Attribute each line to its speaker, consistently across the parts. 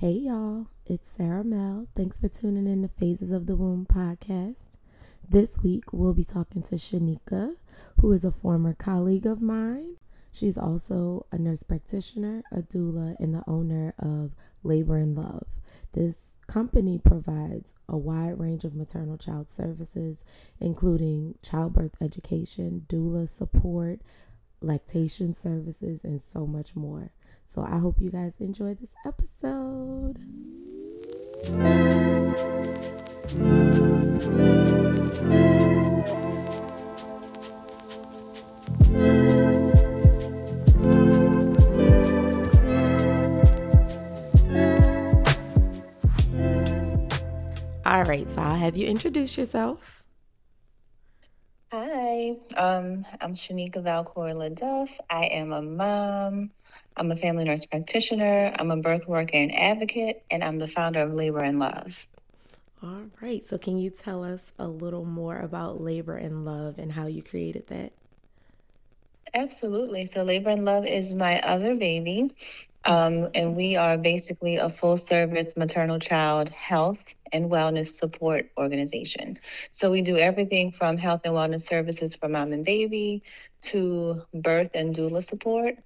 Speaker 1: Hey y'all, it's Sarah Mel. Thanks for tuning in to Phases of the Womb podcast. This week we'll be talking to Shanika, who is a former colleague of mine. She's also a nurse practitioner, a doula, and the owner of Labor and Love. This company provides a wide range of maternal child services, including childbirth education, doula support, lactation services, and so much more. So I hope you guys enjoy this episode. All right, so I'll have you introduce yourself.
Speaker 2: Hi, um, I'm Shanika Valcour Leduff. I am a mom. I'm a family nurse practitioner. I'm a birth worker and advocate, and I'm the founder of Labor and Love.
Speaker 1: All right. So, can you tell us a little more about Labor and Love and how you created that?
Speaker 2: Absolutely. So, Labor and Love is my other baby. Um, and we are basically a full service maternal child health and wellness support organization. So we do everything from health and wellness services for mom and baby to birth and doula support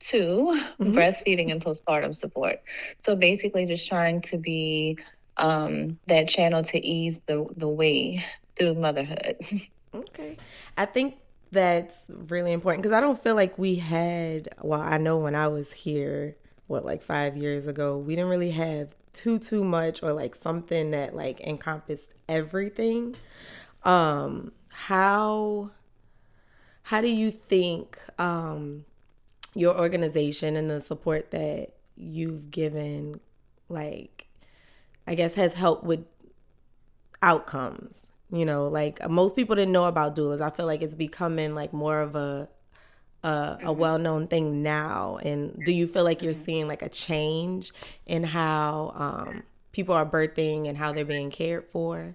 Speaker 2: to mm-hmm. breastfeeding and postpartum support. So basically, just trying to be um, that channel to ease the, the way through motherhood.
Speaker 1: Okay. I think that's really important because I don't feel like we had, well, I know when I was here, what, like five years ago, we didn't really have too, too much or like something that like encompassed everything. Um, how, how do you think, um, your organization and the support that you've given, like, I guess has helped with outcomes you know, like most people didn't know about doulas. I feel like it's becoming like more of a a, a mm-hmm. well-known thing now. And do you feel like you're mm-hmm. seeing like a change in how um, people are birthing and how they're being cared for?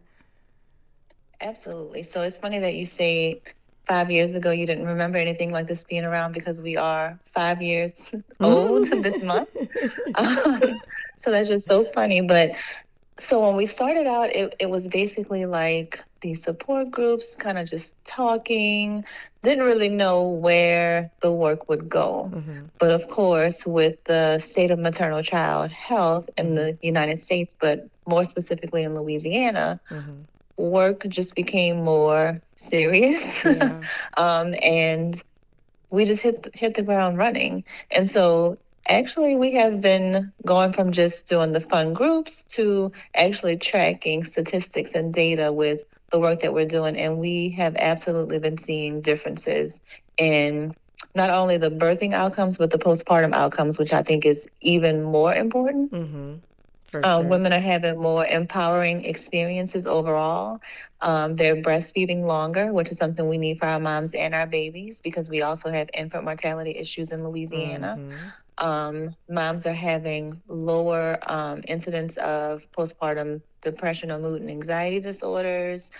Speaker 2: Absolutely. So it's funny that you say five years ago you didn't remember anything like this being around because we are five years old this month. Um, so that's just so funny. But so when we started out, it, it was basically like these support groups, kind of just talking, didn't really know where the work would go. Mm-hmm. But of course, with the state of maternal child health in the mm-hmm. United States, but more specifically in Louisiana, mm-hmm. work just became more serious. Yeah. um, and we just hit hit the ground running. And so Actually, we have been going from just doing the fun groups to actually tracking statistics and data with the work that we're doing. And we have absolutely been seeing differences in not only the birthing outcomes, but the postpartum outcomes, which I think is even more important. Mm-hmm. Um, sure. Women are having more empowering experiences overall. Um, they're breastfeeding longer, which is something we need for our moms and our babies because we also have infant mortality issues in Louisiana. Mm-hmm um, moms are having lower um, incidence of postpartum depression or mood and anxiety disorders.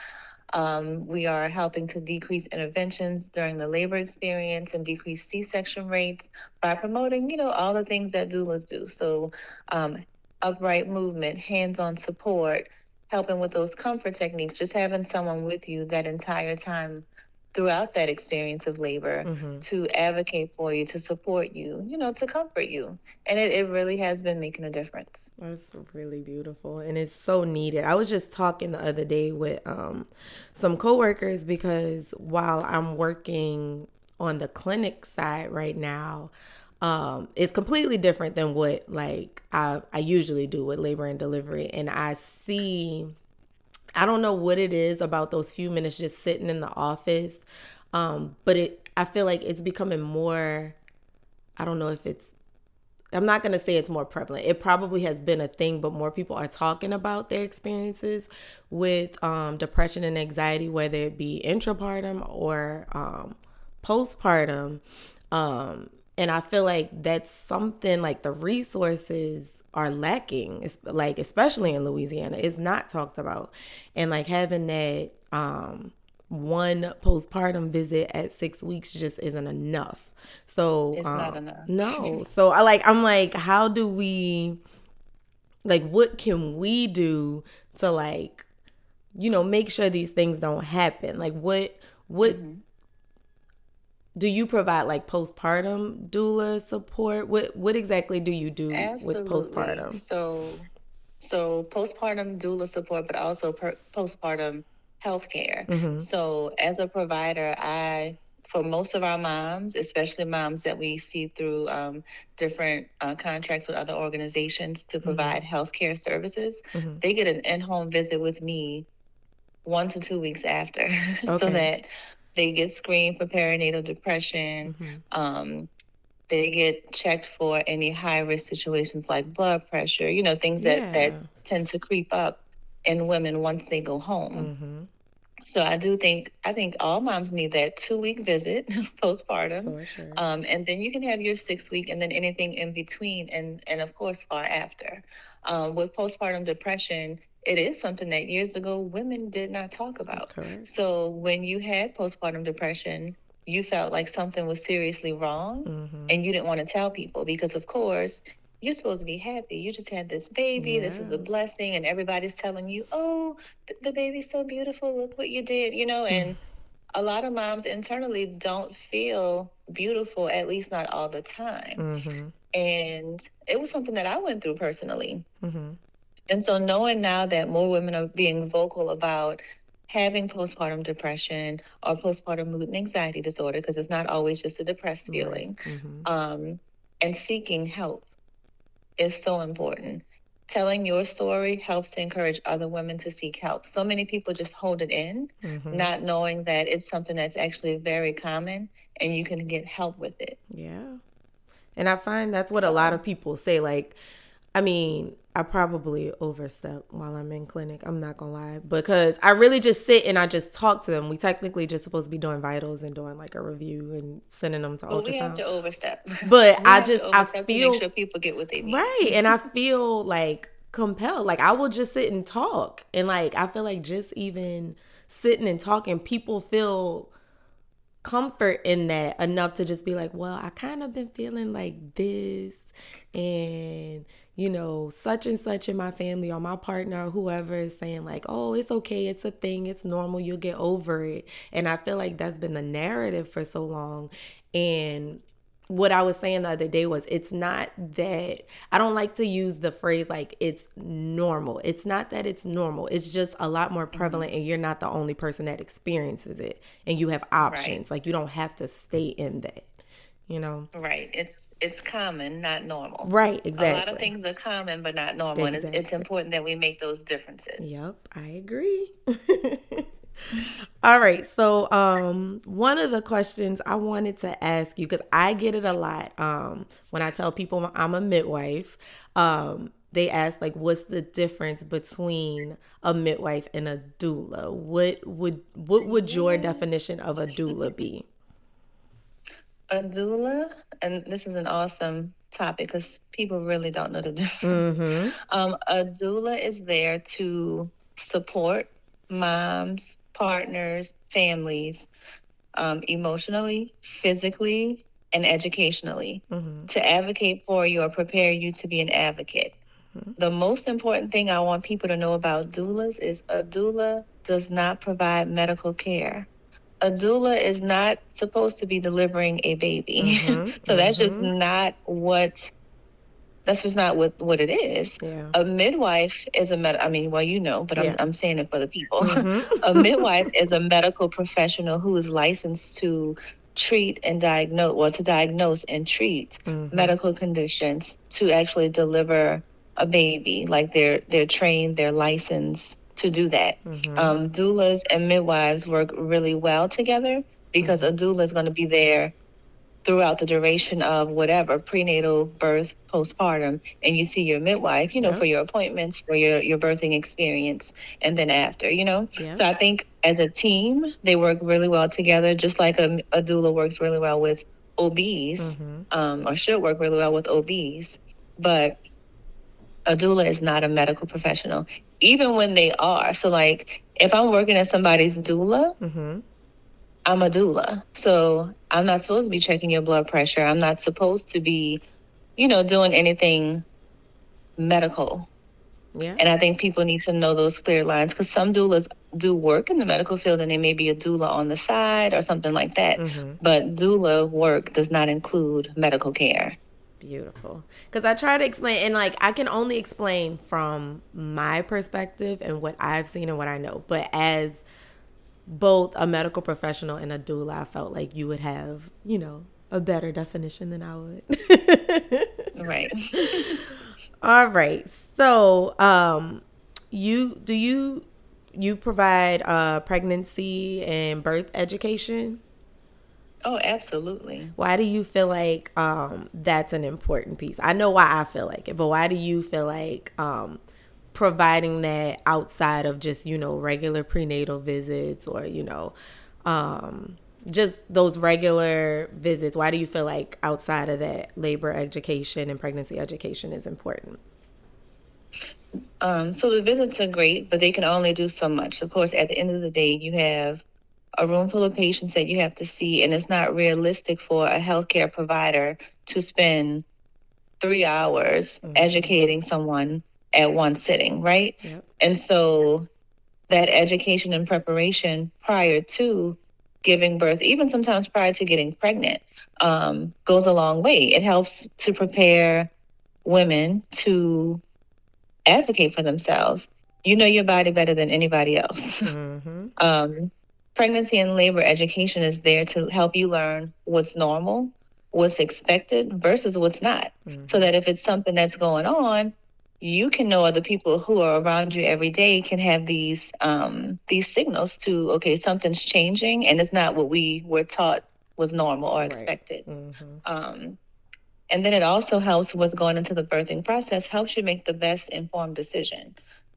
Speaker 2: Um, we are helping to decrease interventions during the labor experience and decrease C-section rates by promoting, you know, all the things that doulas do. So, um, upright movement, hands-on support, helping with those comfort techniques, just having someone with you that entire time throughout that experience of labor mm-hmm. to advocate for you, to support you, you know, to comfort you. And it, it really has been making a difference.
Speaker 1: That's really beautiful. And it's so needed. I was just talking the other day with um, some coworkers because while I'm working on the clinic side right now, um, it's completely different than what like I, I usually do with labor and delivery. And I see I don't know what it is about those few minutes just sitting in the office. Um, but it I feel like it's becoming more I don't know if it's I'm not to say it's more prevalent. It probably has been a thing, but more people are talking about their experiences with um, depression and anxiety, whether it be intrapartum or um, postpartum. Um, and I feel like that's something like the resources are lacking it's like especially in louisiana is not talked about. And like having that um one postpartum visit at six weeks just isn't enough. So
Speaker 2: it's um, not enough.
Speaker 1: no. So i like i'm like how do we like what can we do to like you know make sure these things don't happen? Like what what mm-hmm. Do you provide like postpartum doula support what what exactly do you do Absolutely. with postpartum
Speaker 2: so so postpartum doula support but also per- postpartum healthcare mm-hmm. so as a provider i for most of our moms, especially moms that we see through um, different uh, contracts with other organizations to mm-hmm. provide mm-hmm. healthcare services, mm-hmm. they get an in-home visit with me one to two weeks after, okay. so that they get screened for perinatal depression. Mm-hmm. Um, they get checked for any high risk situations like blood pressure, you know, things that, yeah. that tend to creep up in women once they go home. Mm-hmm. So I do think I think all moms need that two week visit postpartum, sure. um, and then you can have your six week, and then anything in between, and and of course far after. Um, with postpartum depression, it is something that years ago women did not talk about. So when you had postpartum depression, you felt like something was seriously wrong, mm-hmm. and you didn't want to tell people because, of course, you're supposed to be happy. You just had this baby. Yeah. This is a blessing. And everybody's telling you, oh, th- the baby's so beautiful. Look what you did, you know? And a lot of moms internally don't feel beautiful, at least not all the time. Mm-hmm. And it was something that I went through personally. Mm-hmm. And so knowing now that more women are being vocal about having postpartum depression or postpartum mood and anxiety disorder, because it's not always just a depressed feeling, mm-hmm. um, and seeking help is so important. Telling your story helps to encourage other women to seek help. So many people just hold it in, mm-hmm. not knowing that it's something that's actually very common and you can get help with it.
Speaker 1: Yeah. And I find that's what a lot of people say. Like, I mean, I probably overstep while I'm in clinic. I'm not gonna lie because I really just sit and I just talk to them. We technically just supposed to be doing vitals and doing like a review and sending them to well, ultrasound. We
Speaker 2: have to overstep,
Speaker 1: but I just I feel
Speaker 2: sure people get what they need.
Speaker 1: Right, and I feel like compelled. Like I will just sit and talk, and like I feel like just even sitting and talking, people feel comfort in that enough to just be like, well, I kind of been feeling like this, and you know, such and such in my family or my partner or whoever is saying, like, oh, it's okay, it's a thing, it's normal, you'll get over it. And I feel like that's been the narrative for so long. And what I was saying the other day was it's not that I don't like to use the phrase like it's normal. It's not that it's normal. It's just a lot more mm-hmm. prevalent and you're not the only person that experiences it and you have options. Right. Like you don't have to stay in that, you know.
Speaker 2: Right. It's it's common, not normal.
Speaker 1: Right, exactly. A
Speaker 2: lot of things are common, but not normal. Exactly. And it's, it's important that we make those differences.
Speaker 1: Yep, I agree. All right. So, um, one of the questions I wanted to ask you because I get it a lot um, when I tell people I'm a midwife. Um, they ask like, "What's the difference between a midwife and a doula?" What would what would your definition of a doula be?
Speaker 2: a doula, and this is an awesome topic because people really don't know the difference. Mm-hmm. Um, a doula is there to support moms, partners, families, um, emotionally, physically, and educationally mm-hmm. to advocate for you or prepare you to be an advocate. Mm-hmm. The most important thing I want people to know about doulas is a doula does not provide medical care a doula is not supposed to be delivering a baby. Mm-hmm, so that's mm-hmm. just not what that's just not what what it is. Yeah. A midwife is a med. I mean, well, you know, but yeah. I'm I'm saying it for the people. Mm-hmm. a midwife is a medical professional who is licensed to treat and diagnose, well, to diagnose and treat mm-hmm. medical conditions to actually deliver a baby. Like they're they're trained, they're licensed to do that. Mm-hmm. Um, doulas and midwives work really well together because mm-hmm. a doula is going to be there throughout the duration of whatever prenatal birth postpartum and you see your midwife you know for your appointments for your your birthing experience and then after you know so i think as a team they work really well together just like a, a doula works really well with obs mm-hmm. um, or should work really well with obs but a doula is not a medical professional even when they are. So, like, if I'm working as somebody's doula, mm-hmm. I'm a doula. So, I'm not supposed to be checking your blood pressure. I'm not supposed to be, you know, doing anything medical Yeah. And I think people need to know those clear lines because some doulas do work in the medical field and they may be a doula on the side or something like that. Mm-hmm. But doula work does not include medical care.
Speaker 1: Beautiful. Because I try to explain, and like I can only explain from my perspective and what I've seen and what I know. But as both a medical professional and a doula, I felt like you would have, you know, a better definition than I would.
Speaker 2: right.
Speaker 1: All right. So, um, you do you you provide uh, pregnancy and birth education?
Speaker 2: Oh, absolutely.
Speaker 1: Why do you feel like um, that's an important piece? I know why I feel like it, but why do you feel like um, providing that outside of just you know regular prenatal visits or you know um, just those regular visits? Why do you feel like outside of that, labor education and pregnancy education is important?
Speaker 2: Um, so the visits are great, but they can only do so much. Of course, at the end of the day, you have a room full of patients that you have to see, and it's not realistic for a healthcare provider to spend three hours mm-hmm. educating someone at one sitting, right? Yep. And so that education and preparation prior to giving birth, even sometimes prior to getting pregnant, um, goes a long way. It helps to prepare women to advocate for themselves. You know your body better than anybody else. Mm-hmm. um, pregnancy and labor education is there to help you learn what's normal, what's expected versus what's not. Mm-hmm. So that if it's something that's going on, you can know other people who are around you every day can have these um, these signals to okay something's changing and it's not what we were taught was normal or right. expected. Mm-hmm. Um, and then it also helps with going into the birthing process, helps you make the best informed decision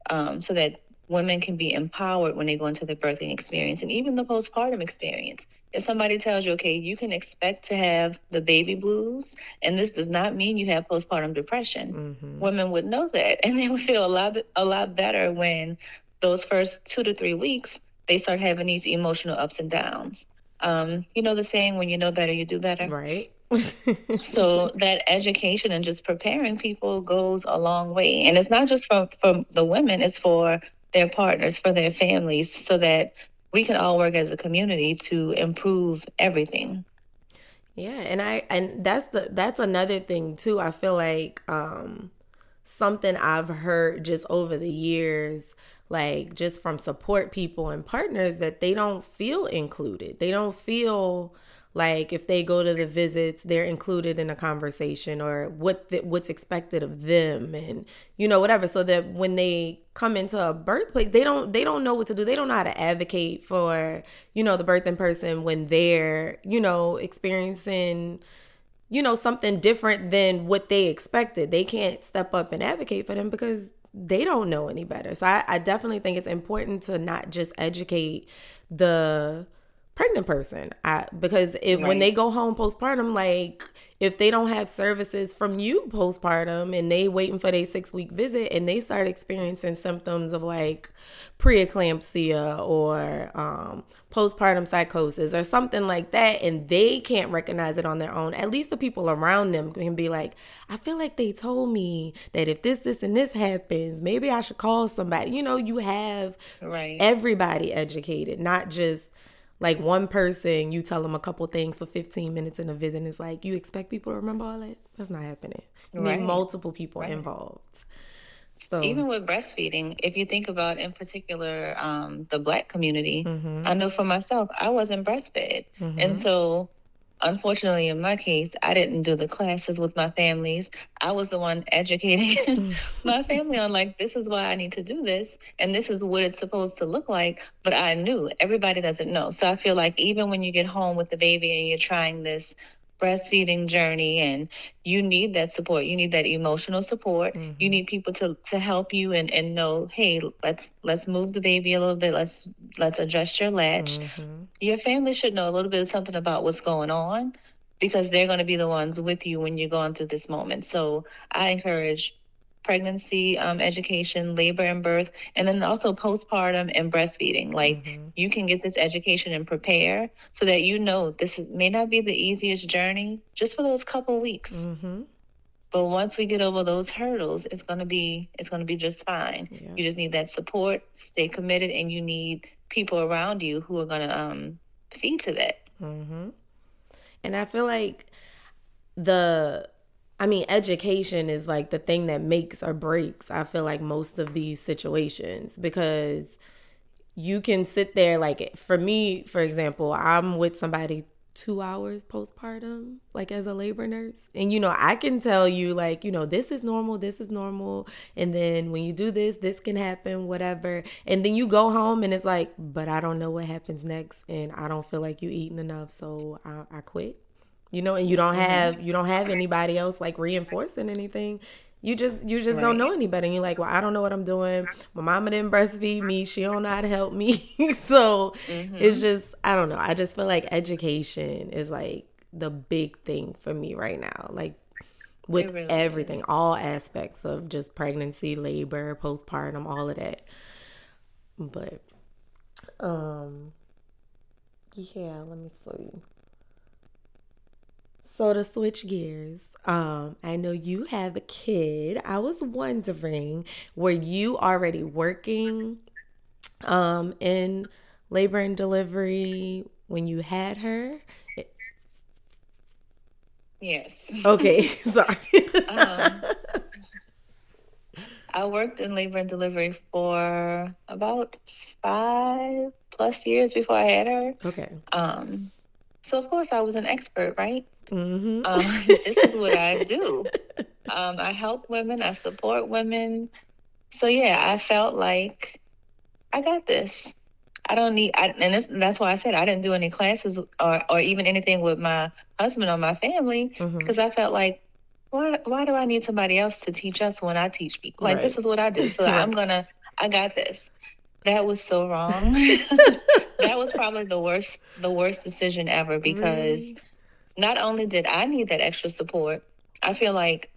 Speaker 2: um, so that women can be empowered when they go into the birthing experience and even the postpartum experience. If somebody tells you, okay, you can expect to have the baby blues, and this does not mean you have postpartum depression, mm-hmm. women would know that, and they would feel a lot, a lot better when those first two to three weeks they start having these emotional ups and downs. Um, you know the saying, when you know better, you do better.
Speaker 1: Right
Speaker 2: so that education and just preparing people goes a long way. And it's not just for, for the women, it's for their partners, for their families, so that we can all work as a community to improve everything.
Speaker 1: Yeah, and I and that's the that's another thing too. I feel like um something I've heard just over the years like just from support people and partners that they don't feel included. They don't feel like if they go to the visits they're included in a conversation or what the, what's expected of them and you know whatever. So that when they come into a birthplace they don't they don't know what to do. They don't know how to advocate for you know the birthing person when they're you know experiencing you know something different than what they expected. They can't step up and advocate for them because they don't know any better. So I, I definitely think it's important to not just educate the pregnant person I, because if right. when they go home postpartum like if they don't have services from you postpartum and they waiting for their six week visit and they start experiencing symptoms of like preeclampsia or um, postpartum psychosis or something like that and they can't recognize it on their own at least the people around them can be like i feel like they told me that if this this and this happens maybe i should call somebody you know you have
Speaker 2: right.
Speaker 1: everybody educated not just like one person, you tell them a couple things for 15 minutes in a visit, and it's like, you expect people to remember all that? That's not happening. You right. need multiple people right. involved.
Speaker 2: So. Even with breastfeeding, if you think about in particular um, the black community, mm-hmm. I know for myself, I wasn't breastfed. Mm-hmm. And so unfortunately, in my case, I didn't do the classes with my families. I was the one educating my family on like, this is why I need to do this, and this is what it's supposed to look like. But I knew everybody doesn't know. So I feel like even when you get home with the baby and you're trying this breastfeeding journey and you need that support. You need that emotional support. Mm-hmm. you need people to to help you and and know hey let's let's move the baby a little bit. Let's let's adjust your latch. Mm-hmm. your family should know a little bit of something about what's going on because they're going to be the ones with you when you're going through this moment. So i encourage pregnancy um, education, labor and birth, and then also postpartum and breastfeeding. Like mm-hmm. you can get this education and prepare so that you know this is, may not be the easiest journey just for those couple weeks. Mm-hmm. But once we get over those hurdles, it's gonna be it's gonna be just fine. Yeah. You just need that support, stay committed, and you need people around you who are gonna um, feed to that.
Speaker 1: Mm-hmm. And I feel like the I mean, education is like the thing that makes or breaks, I feel like, most of these situations because you can sit there, like, for me, for example, I'm with somebody two hours postpartum, like as a labor nurse. And, you know, I can tell you, like, you know, this is normal, this is normal. And then when you do this, this can happen, whatever. And then you go home and it's like, but I don't know what happens next. And I don't feel like you eating enough. So I, I quit you know and you don't mm-hmm. have you don't have anybody else like reinforcing anything you just you just right. don't know anybody and you're like well i don't know what i'm doing my mama didn't breastfeed me she don't know how to help me so mm-hmm. it's just i don't know i just feel like education is like the big thing for me right now like with really everything is. all aspects of just pregnancy labor postpartum all of that but um yeah let me see so to switch gears, um, I know you have a kid. I was wondering, were you already working um, in labor and delivery when you had her?
Speaker 2: Yes.
Speaker 1: Okay, sorry. um,
Speaker 2: I worked in labor and delivery for about five plus years before I had her.
Speaker 1: Okay.
Speaker 2: Um, so of course I was an expert, right? Mm-hmm. Um, this is what I do. Um, I help women. I support women. So yeah, I felt like I got this. I don't need, I, and this, that's why I said I didn't do any classes or, or even anything with my husband or my family because mm-hmm. I felt like, why, why do I need somebody else to teach us when I teach people? Like, right. this is what I do. So right. I'm going to, I got this. That was so wrong. that was probably the worst, the worst decision ever because really? not only did I need that extra support, I feel like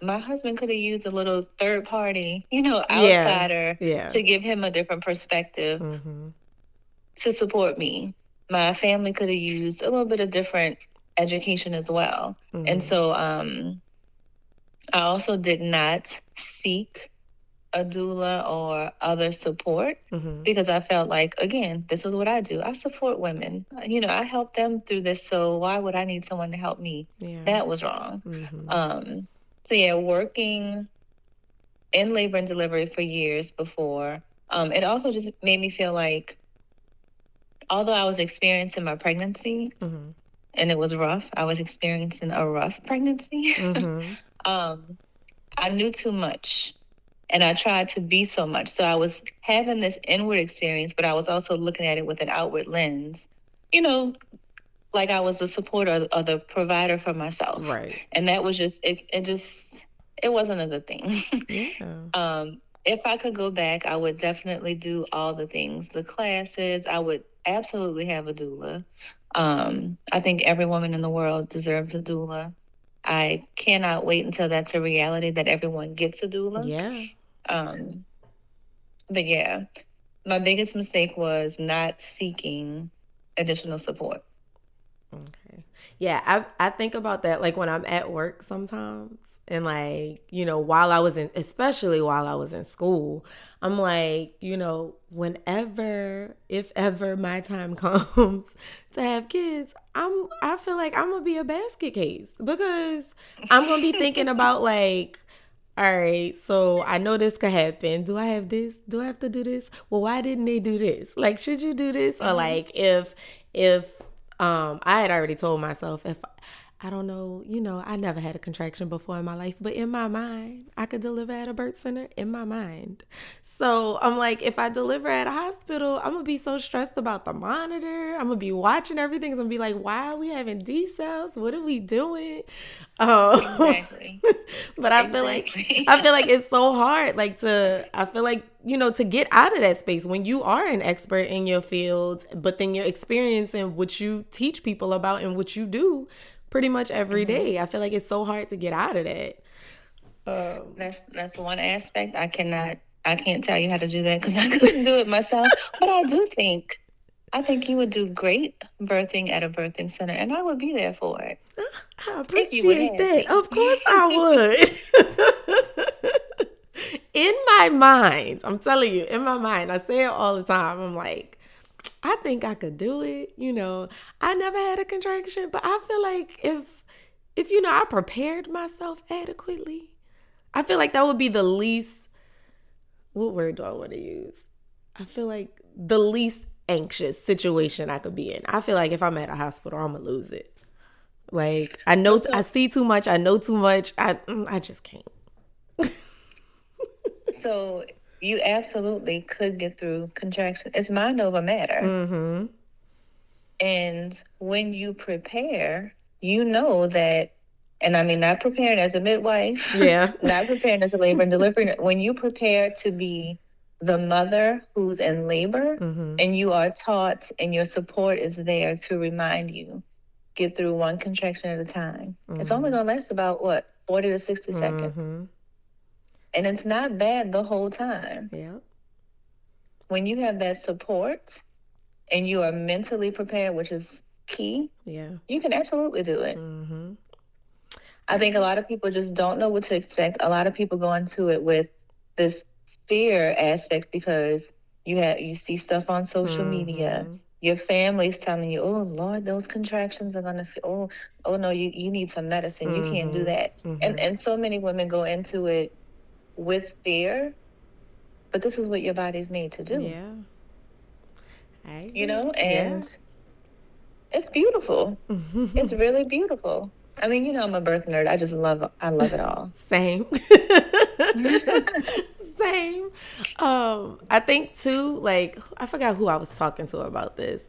Speaker 2: my husband could have used a little third party, you know, outsider
Speaker 1: yeah, yeah.
Speaker 2: to give him a different perspective mm-hmm. to support me. My family could have used a little bit of different education as well. Mm-hmm. And so um, I also did not seek a doula or other support mm-hmm. because I felt like, again, this is what I do. I support women. You know, I help them through this. So why would I need someone to help me? Yeah. That was wrong. Mm-hmm. Um, so, yeah, working in labor and delivery for years before, um, it also just made me feel like, although I was experiencing my pregnancy mm-hmm. and it was rough, I was experiencing a rough pregnancy. Mm-hmm. um, I knew too much and I tried to be so much. So I was having this inward experience, but I was also looking at it with an outward lens. You know, like I was the supporter or the provider for myself.
Speaker 1: Right.
Speaker 2: And that was just it. It just it wasn't a good thing.
Speaker 1: yeah.
Speaker 2: Um, if I could go back, I would definitely do all the things, the classes. I would absolutely have a doula. Um, I think every woman in the world deserves a doula. I cannot wait until that's a reality that everyone gets a doula.
Speaker 1: Yeah.
Speaker 2: Um, but yeah, my biggest mistake was not seeking additional support.
Speaker 1: Okay. Yeah, I I think about that like when I'm at work sometimes and like you know while i was in especially while i was in school i'm like you know whenever if ever my time comes to have kids i'm i feel like i'm gonna be a basket case because i'm gonna be thinking about like all right, so I know this could happen. Do I have this? Do I have to do this? Well, why didn't they do this? Like, should you do this? Or mm-hmm. like, if if um I had already told myself if I don't know, you know, I never had a contraction before in my life, but in my mind, I could deliver at a birth center in my mind. So I'm like, if I deliver at a hospital, I'm gonna be so stressed about the monitor. I'm gonna be watching everything. I'm gonna be like, why are we having decels? What are we doing? Um, exactly. but I feel like I feel like it's so hard. Like to, I feel like you know to get out of that space when you are an expert in your field, but then you're experiencing what you teach people about and what you do pretty much every mm-hmm. day. I feel like it's so hard to get out of that.
Speaker 2: Um, that's that's one aspect I cannot I can't tell you how to do that because I couldn't do it myself. but I do think I think you would do great birthing at a birthing center, and I would be there for it.
Speaker 1: I appreciate that. Of course, I would. in my mind, I'm telling you, in my mind, I say it all the time. I'm like, I think I could do it. You know, I never had a contraction, but I feel like if, if you know, I prepared myself adequately, I feel like that would be the least. What word do I want to use? I feel like the least anxious situation I could be in. I feel like if I'm at a hospital, I'm gonna lose it. Like I know I see too much, I know too much. I mm, I just can't.
Speaker 2: so you absolutely could get through contraction. It's mind over matter. Mm-hmm. And when you prepare, you know that, and I mean, not preparing as a midwife,
Speaker 1: yeah,
Speaker 2: not preparing as a labor and delivery. When you prepare to be the mother who's in labor mm-hmm. and you are taught and your support is there to remind you get through one contraction at a time mm-hmm. it's only going to last about what 40 to 60 mm-hmm. seconds and it's not bad the whole time
Speaker 1: yeah
Speaker 2: when you have that support and you are mentally prepared which is key
Speaker 1: yeah
Speaker 2: you can absolutely do it mm-hmm. I think a lot of people just don't know what to expect a lot of people go into it with this fear aspect because you have you see stuff on social mm-hmm. media your family's telling you oh lord those contractions are gonna feel oh oh no you, you need some medicine mm-hmm. you can't do mm-hmm. that mm-hmm. and and so many women go into it with fear but this is what your body's made to do
Speaker 1: yeah
Speaker 2: I you know and yeah. it's beautiful it's really beautiful I mean, you know, I'm a birth nerd. I just love, I love it all.
Speaker 1: Same. same. Um, I think too, like I forgot who I was talking to about this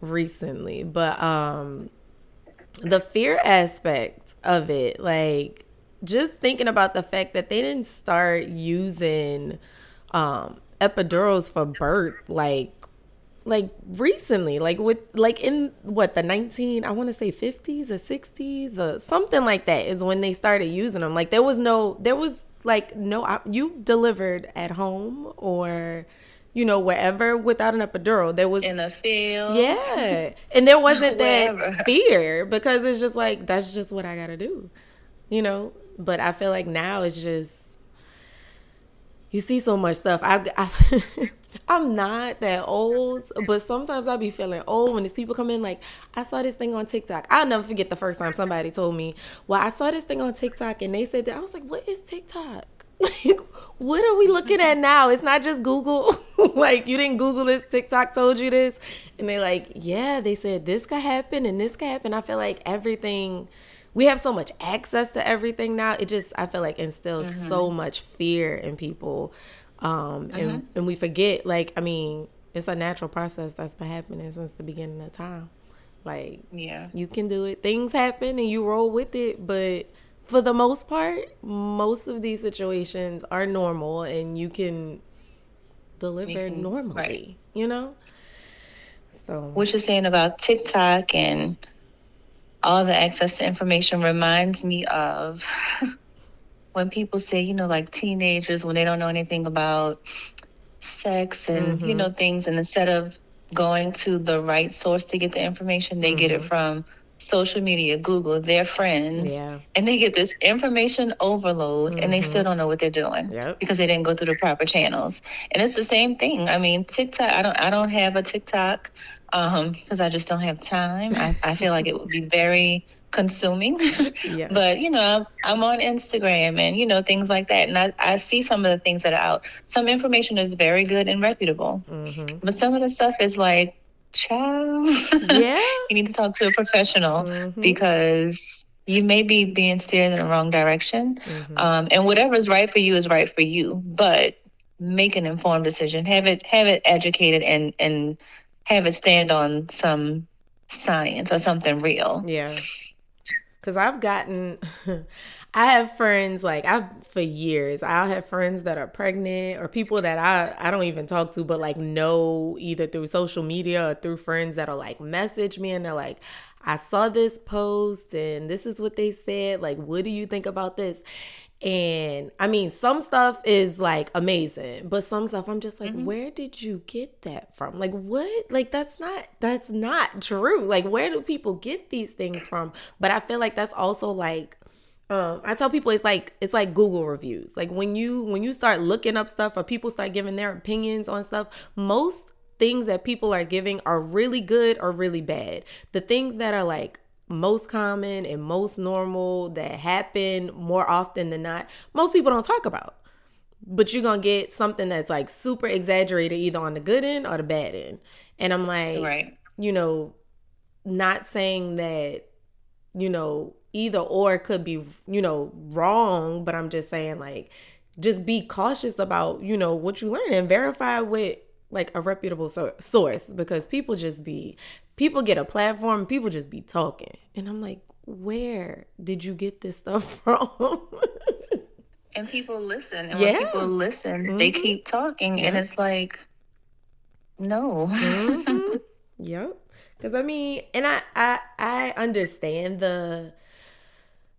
Speaker 1: recently, but um the fear aspect of it, like just thinking about the fact that they didn't start using um epidurals for birth like like recently like with like in what the 19 i want to say 50s or 60s or something like that is when they started using them like there was no there was like, no, you delivered at home or you know, wherever without an epidural. There was
Speaker 2: in a field.
Speaker 1: Yeah. And there wasn't that fear because it's just like that's just what I gotta do. You know? But I feel like now it's just you see so much stuff. I, I I'm not that old, but sometimes I be feeling old when these people come in. Like, I saw this thing on TikTok. I'll never forget the first time somebody told me, Well, I saw this thing on TikTok and they said that. I was like, What is TikTok? Like, what are we looking at now? It's not just Google. like, you didn't Google this, TikTok told you this. And they're like, Yeah, they said this could happen and this could happen. I feel like everything we have so much access to everything now. It just I feel like instills mm-hmm. so much fear in people um, mm-hmm. and, and we forget, like, I mean, it's a natural process that's been happening since the beginning of time. Like,
Speaker 2: yeah,
Speaker 1: you can do it. Things happen and you roll with it, but for the most part, most of these situations are normal and you can deliver can, normally, right. you know?
Speaker 2: So, what you're saying about TikTok and all the access to information reminds me of when people say, you know, like teenagers when they don't know anything about sex and mm-hmm. you know things, and instead of going to the right source to get the information, they mm-hmm. get it mm-hmm. from social media, Google, their friends,
Speaker 1: yeah.
Speaker 2: and they get this information overload, mm-hmm. and they still mm-hmm. don't know what they're doing
Speaker 1: yep.
Speaker 2: because they didn't go through the proper channels. And it's the same thing. I mean, TikTok. I don't. I don't have a TikTok um because I just don't have time. I, I feel like it would be very consuming. yeah. But, you know, I'm on Instagram and, you know, things like that. And I, I see some of the things that are out. Some information is very good and reputable. Mm-hmm. But some of the stuff is like, child,
Speaker 1: yeah.
Speaker 2: you need to talk to a professional mm-hmm. because you may be being steered in the wrong direction. Mm-hmm. Um, and whatever's right for you is right for you. But make an informed decision. Have it have it educated and and have it stand on some science or something real.
Speaker 1: Yeah. Cause I've gotten, I have friends like I've for years. I'll have friends that are pregnant or people that I I don't even talk to, but like know either through social media or through friends that'll like message me and they're like, I saw this post and this is what they said. Like, what do you think about this? And I mean, some stuff is like amazing, but some stuff I'm just like, mm-hmm. where did you get that from? Like, what? Like, that's not that's not true. Like, where do people get these things from? But I feel like that's also like um, I tell people it's like it's like Google reviews. Like when you when you start looking up stuff or people start giving their opinions on stuff, most things that people are giving are really good or really bad. The things that are like most common and most normal that happen more often than not, most people don't talk about. But you're gonna get something that's like super exaggerated either on the good end or the bad end. And I'm like, right. you know, not saying that, you know, either or could be, you know, wrong, but I'm just saying like just be cautious about, you know, what you learn and verify with like a reputable source because people just be people get a platform people just be talking and i'm like where did you get this stuff from
Speaker 2: and people listen and yeah. when people listen mm-hmm. they keep talking yeah. and it's like no
Speaker 1: mm-hmm. yep because i mean and I, I i understand the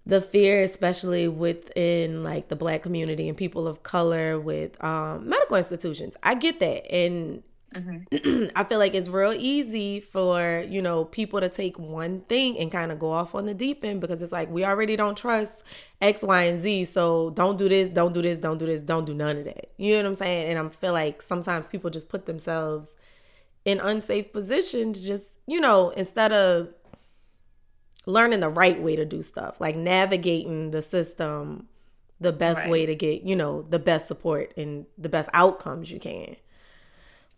Speaker 1: the fear especially within like the black community and people of color with um, medical institutions. I get that. And mm-hmm. i feel like it's real easy for you know people to take one thing and kind of go off on the deep end because it's like we already don't trust x y and z so don't do this don't do this don't do this don't do none of that. You know what i'm saying? And i feel like sometimes people just put themselves in unsafe positions just you know instead of learning the right way to do stuff, like navigating the system the best right. way to get, you know, the best support and the best outcomes you can.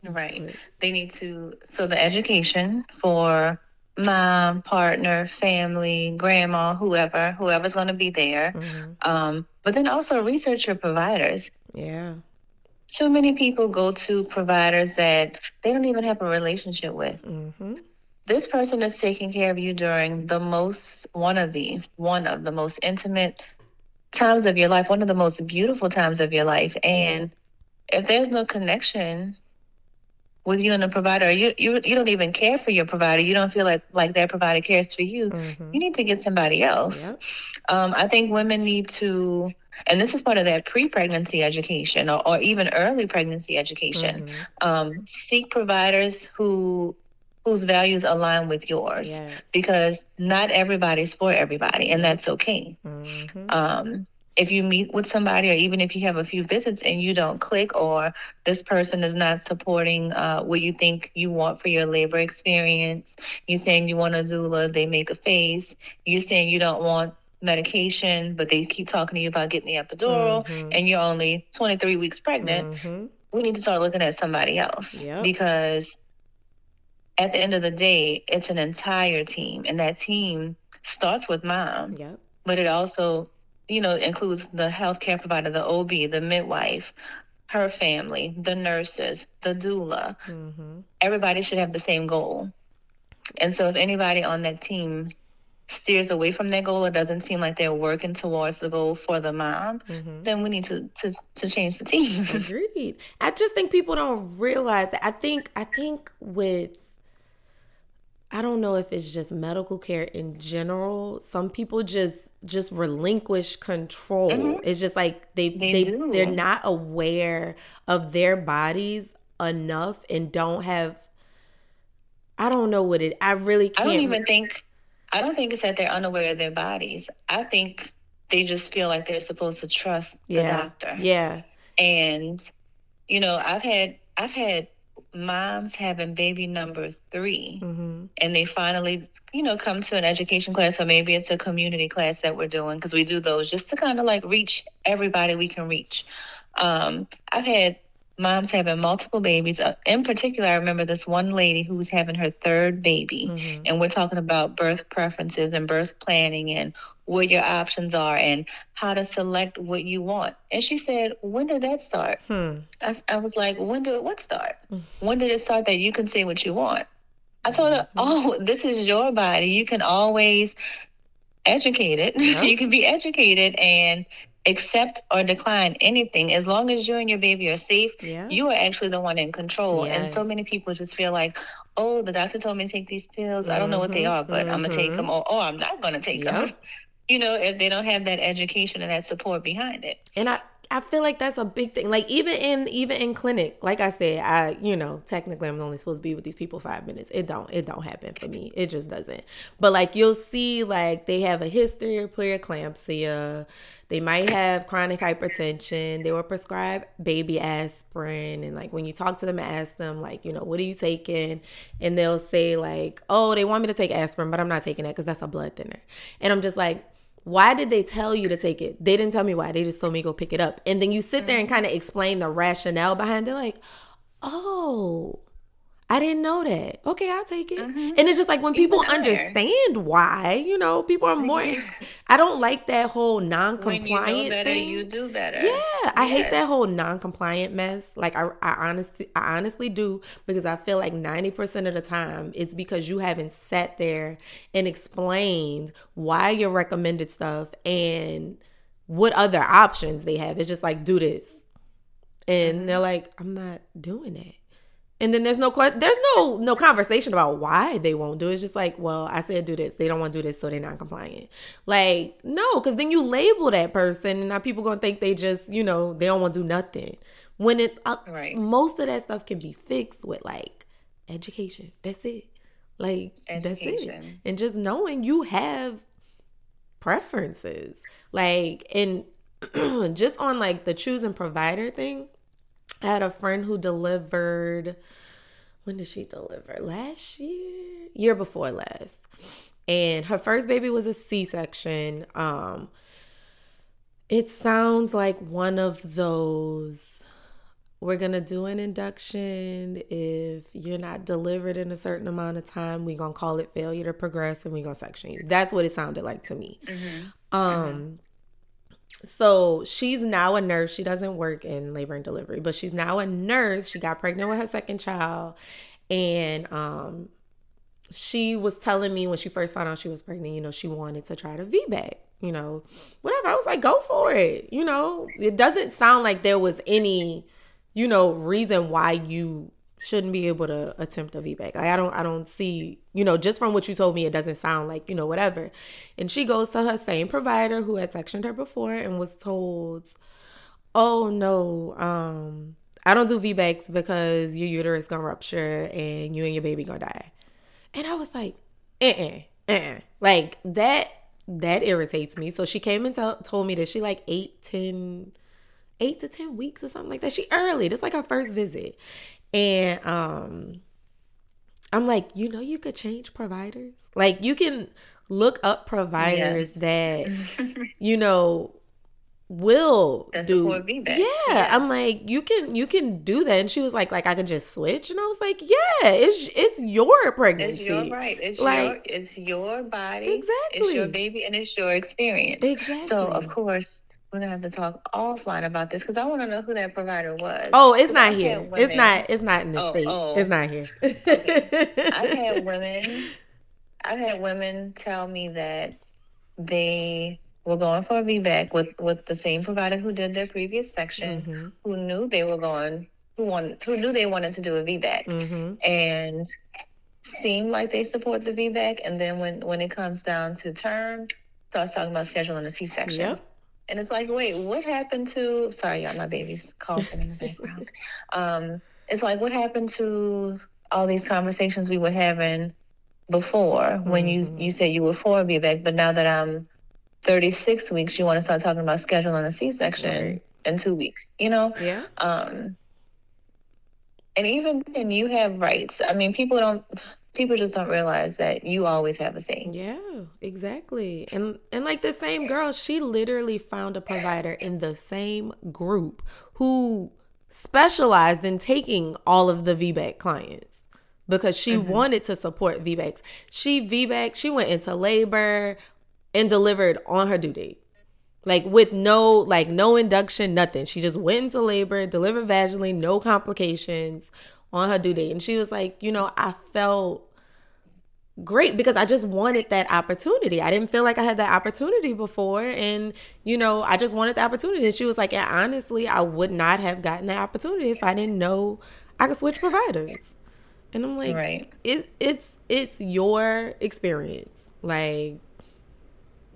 Speaker 2: Right. But, they need to so the education for mom, partner, family, grandma, whoever, whoever's going to be there. Mm-hmm. Um, but then also research your providers.
Speaker 1: Yeah.
Speaker 2: Too many people go to providers that they don't even have a relationship with. Mm-hmm this person is taking care of you during the most one of the one of the most intimate times of your life, one of the most beautiful times of your life. And if there's no connection with you and the provider, you you you don't even care for your provider. You don't feel like like that provider cares for you. Mm-hmm. You need to get somebody else. Yep. Um, I think women need to, and this is part of that pre-pregnancy education or, or even early pregnancy education. Mm-hmm. Um, seek providers who whose values align with yours yes. because not everybody's for everybody and that's okay mm-hmm. um, if you meet with somebody or even if you have a few visits and you don't click or this person is not supporting uh, what you think you want for your labor experience you're saying you want a doula they make a face you're saying you don't want medication but they keep talking to you about getting the epidural mm-hmm. and you're only 23 weeks pregnant mm-hmm. we need to start looking at somebody else yep. because at the end of the day, it's an entire team, and that team starts with mom. Yep. But it also, you know, includes the healthcare provider, the OB, the midwife, her family, the nurses, the doula. Mm-hmm. Everybody should have the same goal. And so, if anybody on that team steers away from their goal or doesn't seem like they're working towards the goal for the mom, mm-hmm. then we need to, to to change the team.
Speaker 1: Agreed. I just think people don't realize that. I think I think with I don't know if it's just medical care in general. Some people just just relinquish control. Mm-hmm. It's just like they they, they they're not aware of their bodies enough and don't have I don't know what it I really can't
Speaker 2: I don't even think I don't think it's that they're unaware of their bodies. I think they just feel like they're supposed to trust the
Speaker 1: yeah.
Speaker 2: doctor.
Speaker 1: Yeah.
Speaker 2: And you know, I've had I've had moms having baby number 3 mm-hmm. and they finally you know come to an education class or maybe it's a community class that we're doing because we do those just to kind of like reach everybody we can reach um, i've had moms having multiple babies uh, in particular i remember this one lady who was having her third baby mm-hmm. and we're talking about birth preferences and birth planning and what your options are and how to select what you want. And she said, When did that start? Hmm. I, I, was like, When did what start? Mm-hmm. When did it start that you can say what you want? I told her, mm-hmm. Oh, this is your body. You can always educate it. You can be educated and accept or decline anything as long as you and your baby are safe yeah. you are actually the one in control yes. and so many people just feel like oh the doctor told me to take these pills mm-hmm. i don't know what they mm-hmm. are but mm-hmm. i'm gonna take them or oh i'm not gonna take yep. them you know, if they don't have that education and that support behind it.
Speaker 1: And I I feel like that's a big thing. Like even in even in clinic, like I said, I you know technically I'm only supposed to be with these people five minutes. It don't it don't happen for me. It just doesn't. But like you'll see, like they have a history of preeclampsia. They might have chronic hypertension. They were prescribed baby aspirin, and like when you talk to them and ask them like you know what are you taking, and they'll say like oh they want me to take aspirin, but I'm not taking that because that's a blood thinner. And I'm just like why did they tell you to take it? They didn't tell me why. They just told me go pick it up. And then you sit there and mm-hmm. kind of explain the rationale behind it, like, oh, I didn't know that. Okay, I'll take it. Mm-hmm. And it's just like when people understand why, you know, people are more. I don't like that whole non-compliant when you know better, thing.
Speaker 2: You do better.
Speaker 1: Yeah, yes. I hate that whole non-compliant mess. Like I, I honestly, I honestly do because I feel like ninety percent of the time it's because you haven't sat there and explained why your recommended stuff and what other options they have. It's just like do this, and mm-hmm. they're like, I'm not doing it and then there's no there's no no conversation about why they won't do it. It's just like, well, I said do this. They don't want to do this, so they're not compliant. Like, no, because then you label that person, and now people gonna think they just, you know, they don't want to do nothing. When it uh, right. most of that stuff can be fixed with like education. That's it. Like education. that's it. And just knowing you have preferences. Like and just on like the choosing provider thing I had a friend who delivered. When did she deliver? Last year? Year before last. And her first baby was a C section. Um, it sounds like one of those we're going to do an induction. If you're not delivered in a certain amount of time, we're going to call it failure to progress and we're going to section you. That's what it sounded like to me. Mm-hmm. Um, mm-hmm so she's now a nurse. She doesn't work in labor and delivery, but she's now a nurse. She got pregnant with her second child. And um, she was telling me when she first found out she was pregnant, you know, she wanted to try the VBAC, you know, whatever. I was like, go for it. You know, it doesn't sound like there was any, you know, reason why you shouldn't be able to attempt a VBAC. Like I don't I don't see, you know, just from what you told me, it doesn't sound like, you know, whatever. And she goes to her same provider who had sectioned her before and was told, Oh no, um, I don't do VBACs because your uterus gonna rupture and you and your baby gonna die. And I was like, uh-uh, uh-uh. Like that that irritates me. So she came and t- told me that she like eight, ten, eight to 10 weeks or something like that. She early. That's like her first visit. And um I'm like, you know, you could change providers. Like you can look up providers yes. that you know will That's do yeah. Yes. i'm like you can you can do that. And she was like like i can just switch. And i was like yeah it's it's your pregnancy
Speaker 2: it's your right. It's like, your it's your body. Exactly it's your baby and it's your experience. Exactly so of course we're gonna have to talk offline about this because I want to know who that provider was.
Speaker 1: Oh, it's not here. It's not. It's not in the oh, state. Oh. It's not here.
Speaker 2: okay. I've had women. I've had women tell me that they were going for a VBAC with with the same provider who did their previous section, mm-hmm. who knew they were going, who wanted, who knew they wanted to do a VBAC, mm-hmm. and seemed like they support the VBAC, and then when when it comes down to term, starts talking about scheduling a C section. Yep and it's like, wait, what happened to? Sorry, y'all, my baby's coughing in the background. Um, it's like, what happened to all these conversations we were having before mm-hmm. when you mm-hmm. you said you were for VBAC, but now that I'm 36 weeks, you want to start talking about scheduling a C-section right. in two weeks. You know?
Speaker 1: Yeah.
Speaker 2: Um, and even then, you have rights. I mean, people don't people just don't realize that you always have a say.
Speaker 1: Yeah, exactly. And and like the same girl, she literally found a provider in the same group who specialized in taking all of the VBAC clients because she mm-hmm. wanted to support VBACs. She VBAC, she went into labor and delivered on her due date. Like with no like no induction, nothing. She just went into labor, delivered vaginally, no complications on her due date. And she was like, you know, I felt great because I just wanted that opportunity. I didn't feel like I had that opportunity before. And, you know, I just wanted the opportunity. And she was like, yeah, honestly, I would not have gotten that opportunity if I didn't know I could switch providers. And I'm like, right. it, it's it's your experience. Like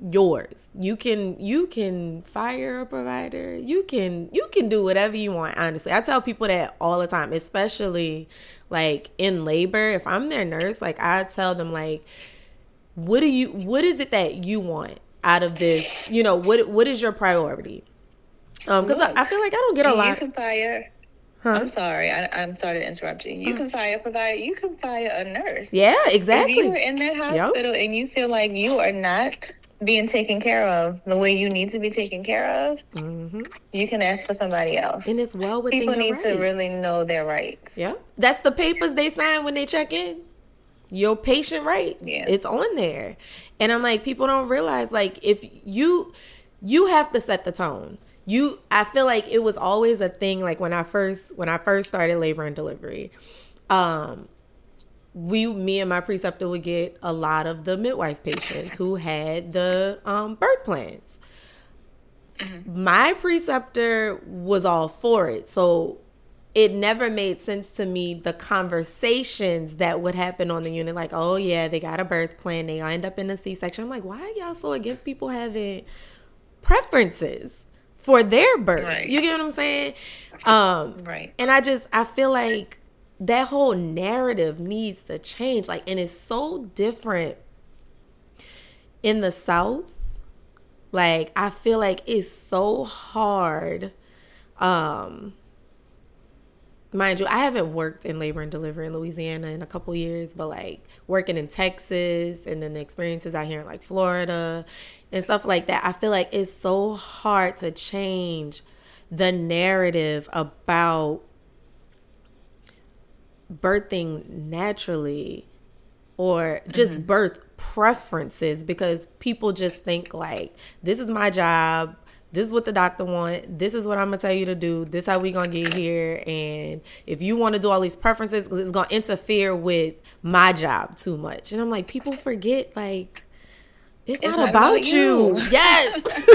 Speaker 1: yours. You can you can fire a provider. You can you can do whatever you want, honestly. I tell people that all the time, especially like in labor. If I'm their nurse, like I tell them like what do you what is it that you want out of this? You know, what what is your priority? Um cuz I, I, feel like I don't get a
Speaker 2: you
Speaker 1: lot
Speaker 2: You can fire Huh? I'm sorry. I, am sorry to interrupt you. You can fire a provider. You can fire a nurse.
Speaker 1: Yeah, exactly.
Speaker 2: If you're in that hospital yep. and you feel like you are not being taken care of the way you need to be taken care of, mm-hmm. you can ask for somebody else.
Speaker 1: And it's well within
Speaker 2: People need
Speaker 1: rights.
Speaker 2: to really know their rights.
Speaker 1: Yeah, that's the papers they sign when they check in. Your patient rights. Yeah. It's on there. And I'm like, people don't realize like if you you have to set the tone. You I feel like it was always a thing like when I first when I first started labor and delivery. Um we me and my preceptor would get a lot of the midwife patients who had the um, birth plans. Mm-hmm. my preceptor was all for it. So it never made sense to me the conversations that would happen on the unit. Like oh yeah they got a birth plan. They end up in a c-section. I'm like why are y'all so against people having preferences for their birth? Right. you get what i'm saying? Um,
Speaker 2: right.
Speaker 1: and i just i feel like that whole narrative needs to change. Like, and it's so different in the South. Like, I feel like it's so hard. Um, mind you, I haven't worked in labor and delivery in Louisiana in a couple years, but like working in Texas and then the experiences out here in like Florida and stuff like that, I feel like it's so hard to change the narrative about birthing naturally or just mm-hmm. birth preferences because people just think like this is my job this is what the doctor want this is what i'm gonna tell you to do this how we gonna get here and if you want to do all these preferences it's gonna interfere with my job too much and i'm like people forget like it's, it's not, not, about, about you. you. yes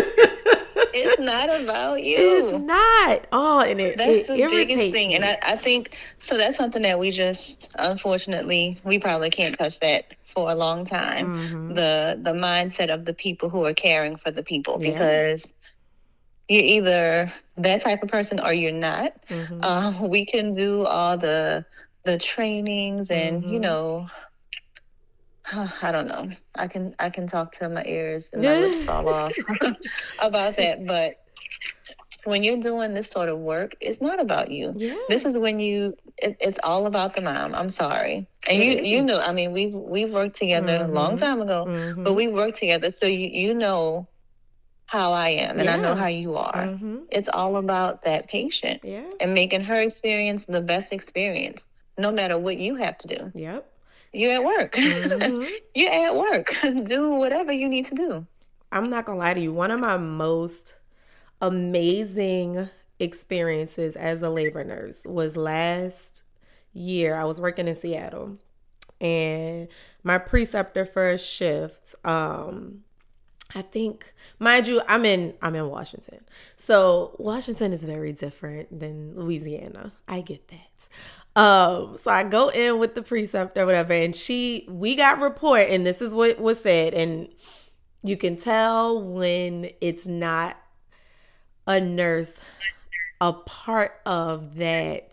Speaker 2: it's not about you.
Speaker 1: It's not. Oh, and it,
Speaker 2: that's
Speaker 1: it
Speaker 2: the biggest thing. Me. And I, I think so. That's something that we just, unfortunately, we probably can't touch that for a long time. Mm-hmm. The the mindset of the people who are caring for the people yeah. because you're either that type of person or you're not. Mm-hmm. Uh, we can do all the the trainings and mm-hmm. you know I don't know. I can I can talk till my ears and my lips fall off about that, but when you're doing this sort of work, it's not about you.
Speaker 1: Yeah.
Speaker 2: This is when you it, it's all about the mom. I'm sorry. And it you is. you know, I mean, we've we've worked together mm-hmm. a long mm-hmm. time ago, mm-hmm. but we've worked together so you you know how I am and yeah. I know how you are. Mm-hmm. It's all about that patient.
Speaker 1: Yeah.
Speaker 2: And making her experience the best experience no matter what you have to do.
Speaker 1: Yep.
Speaker 2: You're at work. Mm-hmm. You're at work. do whatever you need to do.
Speaker 1: I'm not gonna lie to you. One of my most amazing experiences as a labor nurse was last year. I was working in Seattle, and my preceptor for a shift. Um, I think, mind you, I'm in I'm in Washington, so Washington is very different than Louisiana. I get that. Um, so I go in with the preceptor or whatever, and she we got report, and this is what was said, and you can tell when it's not a nurse a part of that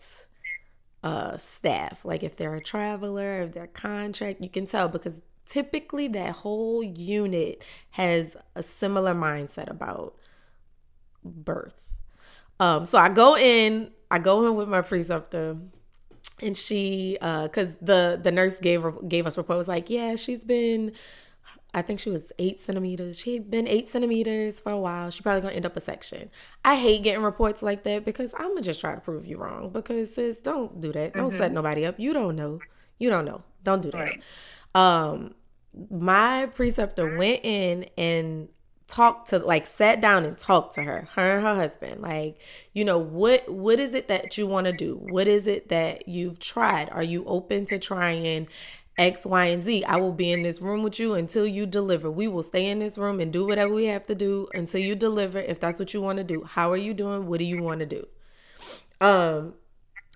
Speaker 1: uh staff. Like if they're a traveler, if they're contract, you can tell because typically that whole unit has a similar mindset about birth. Um, so I go in, I go in with my preceptor and she uh because the the nurse gave gave us report was like yeah she's been I think she was eight centimeters. She'd been eight centimeters for a while. She probably gonna end up a section. I hate getting reports like that because I'm gonna just try to prove you wrong. Because sis, don't do that. Don't mm-hmm. set nobody up. You don't know. You don't know. Don't do that. Right. Um, my preceptor went in and talked to like sat down and talked to her her and her husband like you know what what is it that you want to do what is it that you've tried are you open to trying X, Y, and Z. I will be in this room with you until you deliver. We will stay in this room and do whatever we have to do until you deliver. If that's what you want to do, how are you doing? What do you want to do? Um,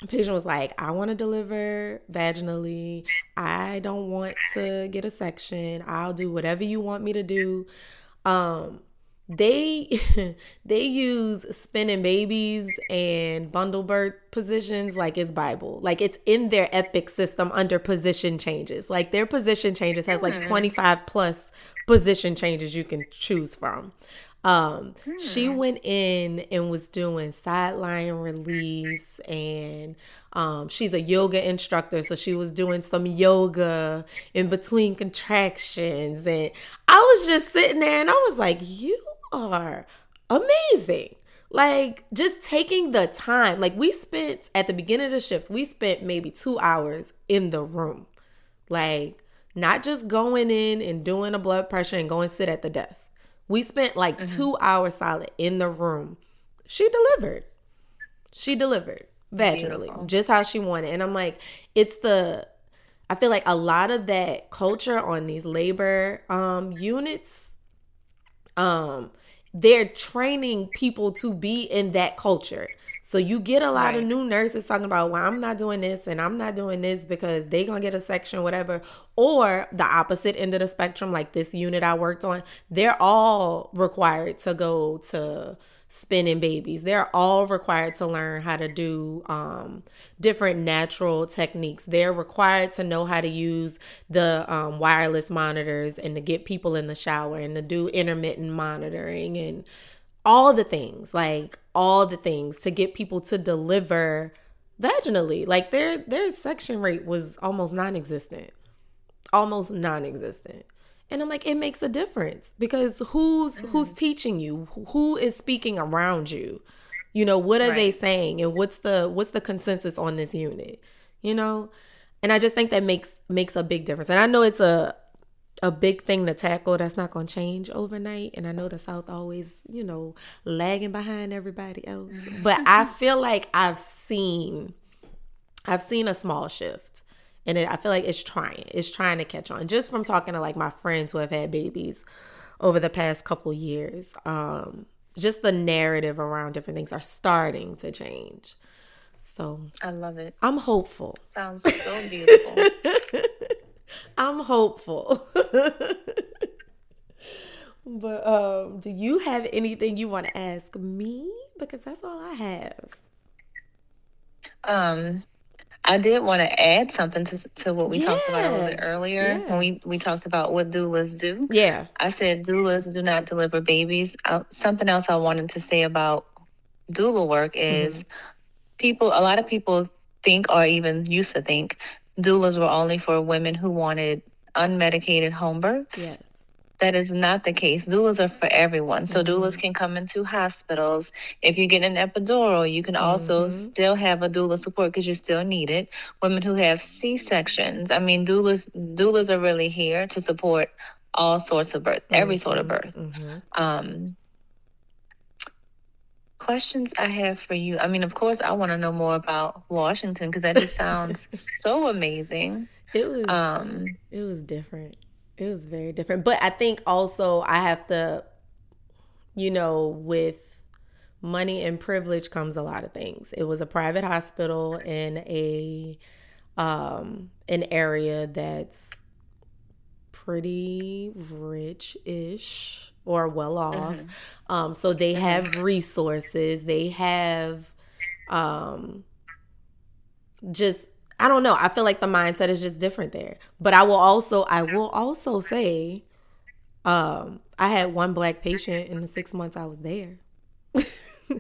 Speaker 1: patient was like, I want to deliver vaginally. I don't want to get a section. I'll do whatever you want me to do. Um, they they use spinning babies and bundle birth positions like it's bible. Like it's in their epic system under position changes. Like their position changes has like hmm. 25 plus position changes you can choose from um hmm. she went in and was doing side-lying release and um she's a yoga instructor so she was doing some yoga in between contractions and i was just sitting there and i was like you are amazing. Like just taking the time. Like we spent at the beginning of the shift, we spent maybe two hours in the room. Like not just going in and doing a blood pressure and going sit at the desk. We spent like mm-hmm. two hours solid in the room. She delivered. She delivered vaginally, Beautiful. just how she wanted. And I'm like, it's the I feel like a lot of that culture on these labor um units um they're training people to be in that culture. So you get a lot right. of new nurses talking about, well, I'm not doing this and I'm not doing this because they gonna get a section, whatever. Or the opposite end of the spectrum, like this unit I worked on, they're all required to go to spinning babies. They're all required to learn how to do um, different natural techniques. They're required to know how to use the um, wireless monitors and to get people in the shower and to do intermittent monitoring and all the things, like all the things to get people to deliver vaginally. Like their their section rate was almost non-existent. Almost non-existent and i'm like it makes a difference because who's mm-hmm. who's teaching you who is speaking around you you know what are right. they saying and what's the what's the consensus on this unit you know and i just think that makes makes a big difference and i know it's a a big thing to tackle that's not going to change overnight and i know the south always you know lagging behind everybody else but i feel like i've seen i've seen a small shift and it, I feel like it's trying. It's trying to catch on. Just from talking to like my friends who have had babies over the past couple years, um, just the narrative around different things are starting to change. So
Speaker 2: I love it.
Speaker 1: I'm hopeful.
Speaker 2: Sounds so beautiful.
Speaker 1: I'm hopeful. but um, do you have anything you want to ask me? Because that's all I have.
Speaker 2: Um, I did want to add something to, to what we yeah. talked about a little bit earlier yeah. when we, we talked about what doulas do.
Speaker 1: Yeah.
Speaker 2: I said doulas do not deliver babies. Uh, something else I wanted to say about doula work is mm-hmm. people, a lot of people think or even used to think doulas were only for women who wanted unmedicated home births.
Speaker 1: Yes
Speaker 2: that is not the case. Doulas are for everyone. So mm-hmm. doulas can come into hospitals. If you get an epidural, you can also mm-hmm. still have a doula support because you still need it. Women who have C sections. I mean, doulas doulas are really here to support all sorts of birth, mm-hmm. every sort of birth. Mm-hmm. Um, questions I have for you. I mean, of course, I want to know more about Washington because that just sounds so amazing.
Speaker 1: It was. Um, it was different. It was very different. But I think also I have to, you know, with money and privilege comes a lot of things. It was a private hospital in a um an area that's pretty rich-ish or well off. Mm-hmm. Um so they mm-hmm. have resources. They have um just I don't know. I feel like the mindset is just different there. But I will also I will also say um I had one black patient in the 6 months I was there.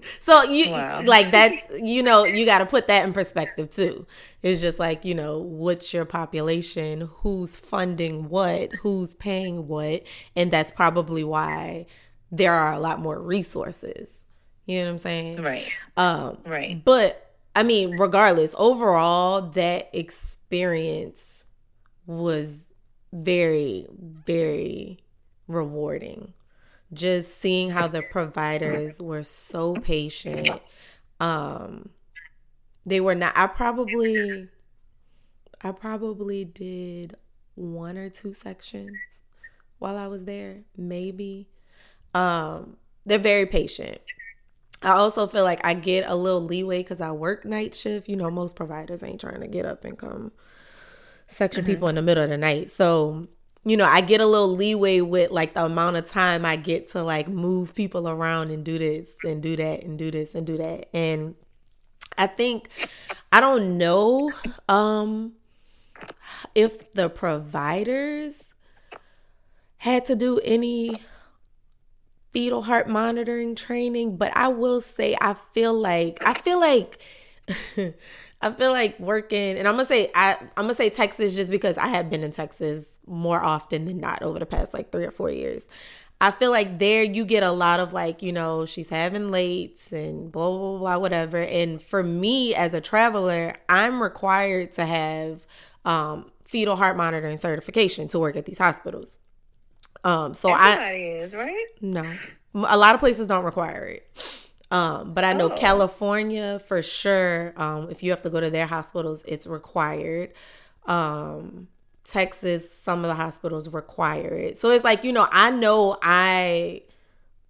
Speaker 1: so you wow. like that's you know you got to put that in perspective too. It's just like you know what's your population? Who's funding what? Who's paying what? And that's probably why there are a lot more resources. You know what i'm saying?
Speaker 2: Right.
Speaker 1: Um
Speaker 2: right.
Speaker 1: but I mean, regardless, overall, that experience was very, very rewarding. Just seeing how the providers were so patient. Um, they were not, I probably, I probably did one or two sections while I was there, maybe. Um, they're very patient. I also feel like I get a little leeway because I work night shift. You know, most providers ain't trying to get up and come section mm-hmm. people in the middle of the night. So you know, I get a little leeway with like the amount of time I get to like move people around and do this and do that and do this and do that. And I think I don't know um if the providers had to do any fetal heart monitoring training, but I will say I feel like I feel like I feel like working and I'm gonna say I I'm gonna say Texas just because I have been in Texas more often than not over the past like three or four years. I feel like there you get a lot of like, you know, she's having lates and blah, blah, blah, whatever. And for me as a traveler, I'm required to have um, fetal heart monitoring certification to work at these hospitals. Um, so
Speaker 2: Everybody
Speaker 1: I
Speaker 2: is right.
Speaker 1: no, a lot of places don't require it. Um, but I know
Speaker 2: Oh.
Speaker 1: California for sure. Um, if you have to go to their hospitals, it's required. Um, Texas, some of the hospitals require it. So it's like you know, I know I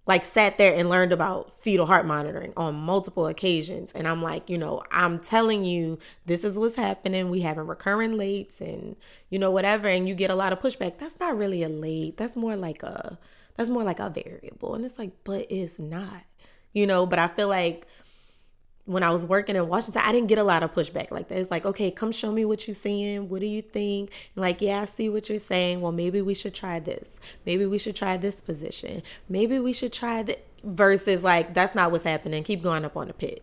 Speaker 1: like sat there and learned about fetal heart monitoring on multiple occasions. And i'm like you know i'm telling you this is what's happening. We having recurring lates and you know whatever. And you get a lot of pushback. That's not really a late. That's more like a that's more like a variable. And it's like but it's not you know? But i feel like when I was working in Washington, I didn't get a lot of pushback like that. It's like, okay, come show me what you're seeing. What do you think? And like, yeah, I see what you're saying. Well, maybe we should try this. Maybe we should try this position. Maybe we should try the Versus like, that's not what's happening. Keep going up on the pit.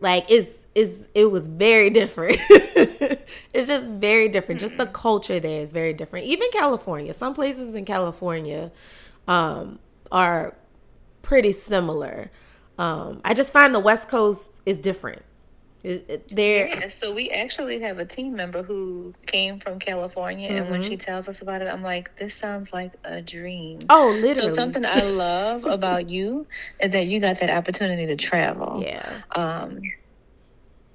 Speaker 1: Like, it's it's it was very different. it's just very different. Just the culture there is very different. Even California, some places in California um, are pretty similar. Um, I just find the West Coast is different. It, it, they're
Speaker 2: Yeah, so we actually have a team member who came from California, and when she tells us about it, I'm like, this sounds like a dream.
Speaker 1: oh, literally.
Speaker 2: So something I love about you is that you got that opportunity to travel.
Speaker 1: yeah.
Speaker 2: Um,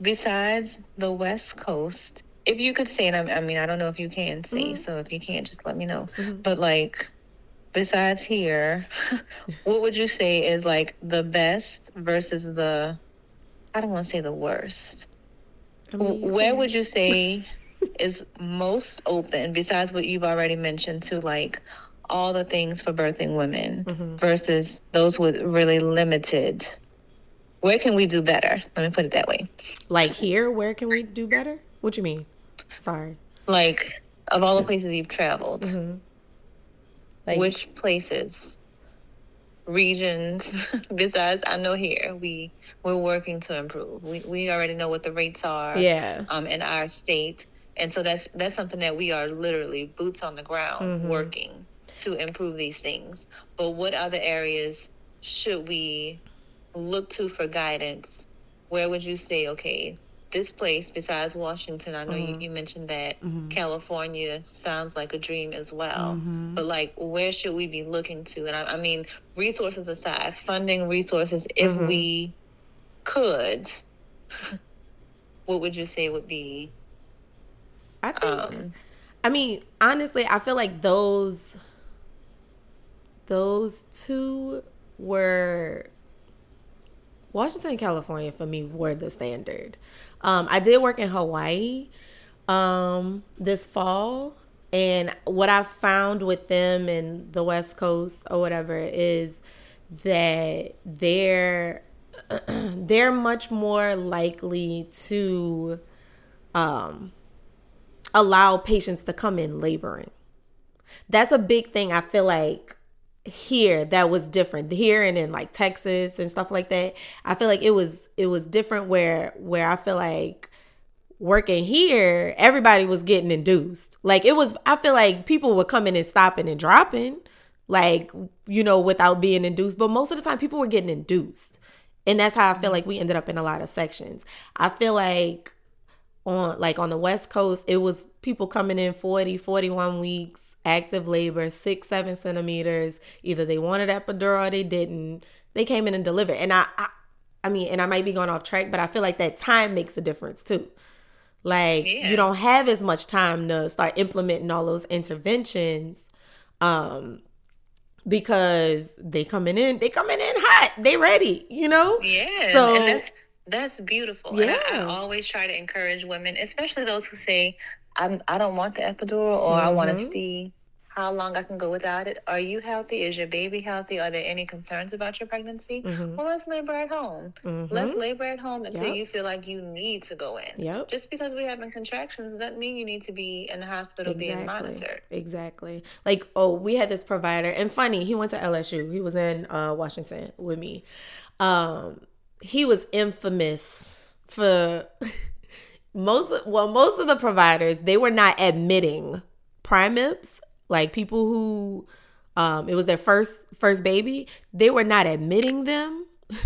Speaker 2: besides the West Coast, if you could say, and I, I mean, I don't know if you can say, so if you can't, just let me know. But like, besides here, what would you say is like the best versus the, I don't want to say the worst.
Speaker 1: I mean,
Speaker 2: Where would you say is most open, besides what you've already mentioned, to like all the things for birthing women
Speaker 1: Mm-hmm.
Speaker 2: versus those with really limited? Where can we do better? Let me put it that way.
Speaker 1: like here? Where can we do better? What do you mean? Sorry.
Speaker 2: Like, of all the places you've traveled,
Speaker 1: Mm-hmm. Like
Speaker 2: which places, regions, besides I know here we we're working to improve. We we already know what the rates are.
Speaker 1: yeah.
Speaker 2: um, in our state, and so that's that's something that we are literally boots on the ground
Speaker 1: Mhm.
Speaker 2: working to improve these things. But what other areas should we look to for guidance? Where would you say, okay, this place besides Washington? I know you, you mentioned that California sounds like a dream as well. But like, where should we be looking to? And I, I mean, resources aside, funding resources, if
Speaker 1: Mhm.
Speaker 2: we could, what would you say would be?
Speaker 1: I think
Speaker 2: Um,
Speaker 1: I mean, honestly, I feel like those those two were Washington California for me were the standard. Um, I did work in Hawaii um, this fall, and what I found with them in the West Coast or whatever is that they're they're much more likely to um, allow patients to come in laboring. That's a big thing I feel like here that was different here and in like Texas and stuff like that. I feel like it was it was different where where I feel like working here everybody was getting induced. Like it was I feel like people were coming and stopping and dropping like you know without being induced, but most of the time people were getting induced. And that's how I feel like we ended up in a lot of sections. I feel like on like on the west coast it was people coming in 40 41 weeks active labor six seven centimeters either they wanted epidural or they didn't they came in and delivered and I, I i mean and i might be going off track but i feel like that time makes a difference too like
Speaker 2: Yeah.
Speaker 1: you don't have as much time to start implementing all those interventions um because they coming in they coming in hot they ready you know
Speaker 2: Yeah,
Speaker 1: So-
Speaker 2: and that's that's beautiful. And I, I
Speaker 1: Yeah.
Speaker 2: always try to encourage women, especially those who say, "I'm I don't want the epidural," or "I want to see how long I can go without it. Are you healthy? Is your baby healthy? Are there any concerns about your pregnancy? Mm-hmm. Well, let's labor at home. Mm-hmm. Let's labor at home until yep. you feel like you need to go in.
Speaker 1: Yep.
Speaker 2: Just because we're having contractions doesn't mean you need to be in the hospital exactly. being monitored.
Speaker 1: Exactly. Like, oh, we had this provider, and funny, he went to LSU. He was in uh, Washington with me. Um, he was infamous for most well most of the providers they were not admitting primips like people who um it was their first first baby. They were not admitting them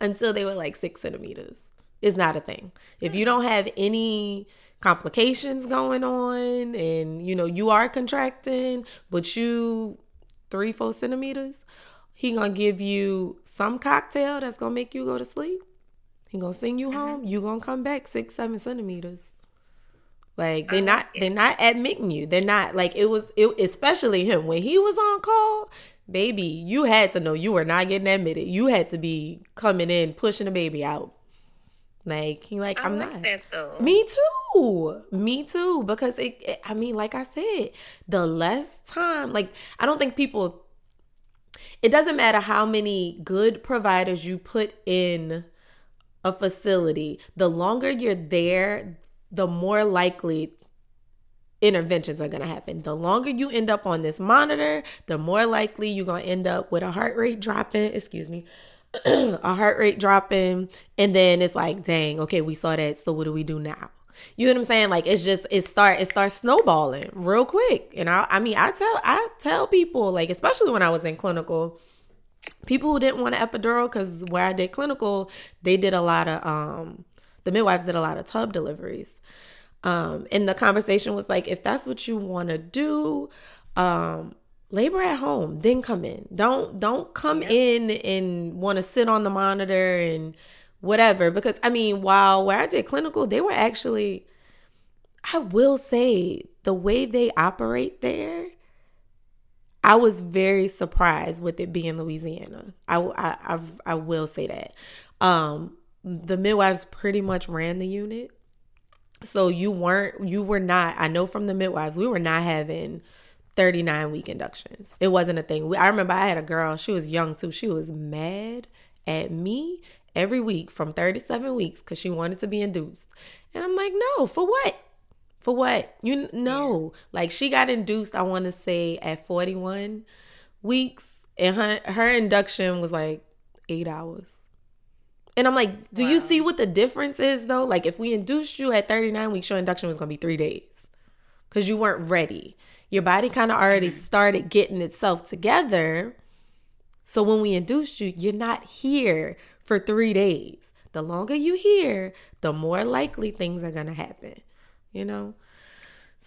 Speaker 1: until they were like six centimeters. It's not a thing. If you don't have any complications going on and you know you are contracting but you three four centimeters he gonna give you some cocktail that's gonna make you go to sleep he gonna send you home. Mm-hmm. You gonna come back six, seven centimeters. Like they're not they're not admitting you. They're not like it was it, especially him when he was on call. Baby, you had to know you were not getting admitted. You had to be coming in pushing the baby out. Like he like I am like not. Me too. Me too. Because it, it. I mean, like I said, the less time. Like I don't think people. It doesn't matter how many good providers you put in a facility, the longer you're there, the more likely interventions are going to happen. The longer you end up on this monitor, the more likely you're going to end up with a heart rate dropping, excuse me, a heart rate dropping. And then it's like, dang, okay, we saw that. So what do we do now? You know what I'm saying? Like it's just it start it starts snowballing real quick. And I I mean I tell I tell people like especially when I was in clinical, people who didn't want an epidural because where I did clinical, they did a lot of um the midwives did a lot of tub deliveries. Um, and the conversation was like, if that's what you want to do, um, labor at home, then come in. Don't don't come in and want to sit on the monitor and whatever. Because I mean, while where I did clinical, they were actually, I will say, the way they operate there I was very surprised with it being Louisiana. I, I, I, I will say that. Um, the midwives pretty much ran the unit. So you weren't, you were not, I know from the midwives, we were not having 39 week inductions. It wasn't a thing. I remember I had a girl, she was young too. She was mad at me every week from 37 weeks because she wanted to be induced. And I'm like, no, for what? For what? You know, yeah. like she got induced, I want to say at 41 weeks, and her her induction was like 8 hours. And I'm like, do wow. you see what the difference is though? Like if we induced you at 39 weeks, your induction was going to be 3 days cuz you weren't ready. Your body kind of already mm-hmm. started getting itself together. So when we induced you, you're not here for 3 days. The longer you here, the more likely things are going to happen you know?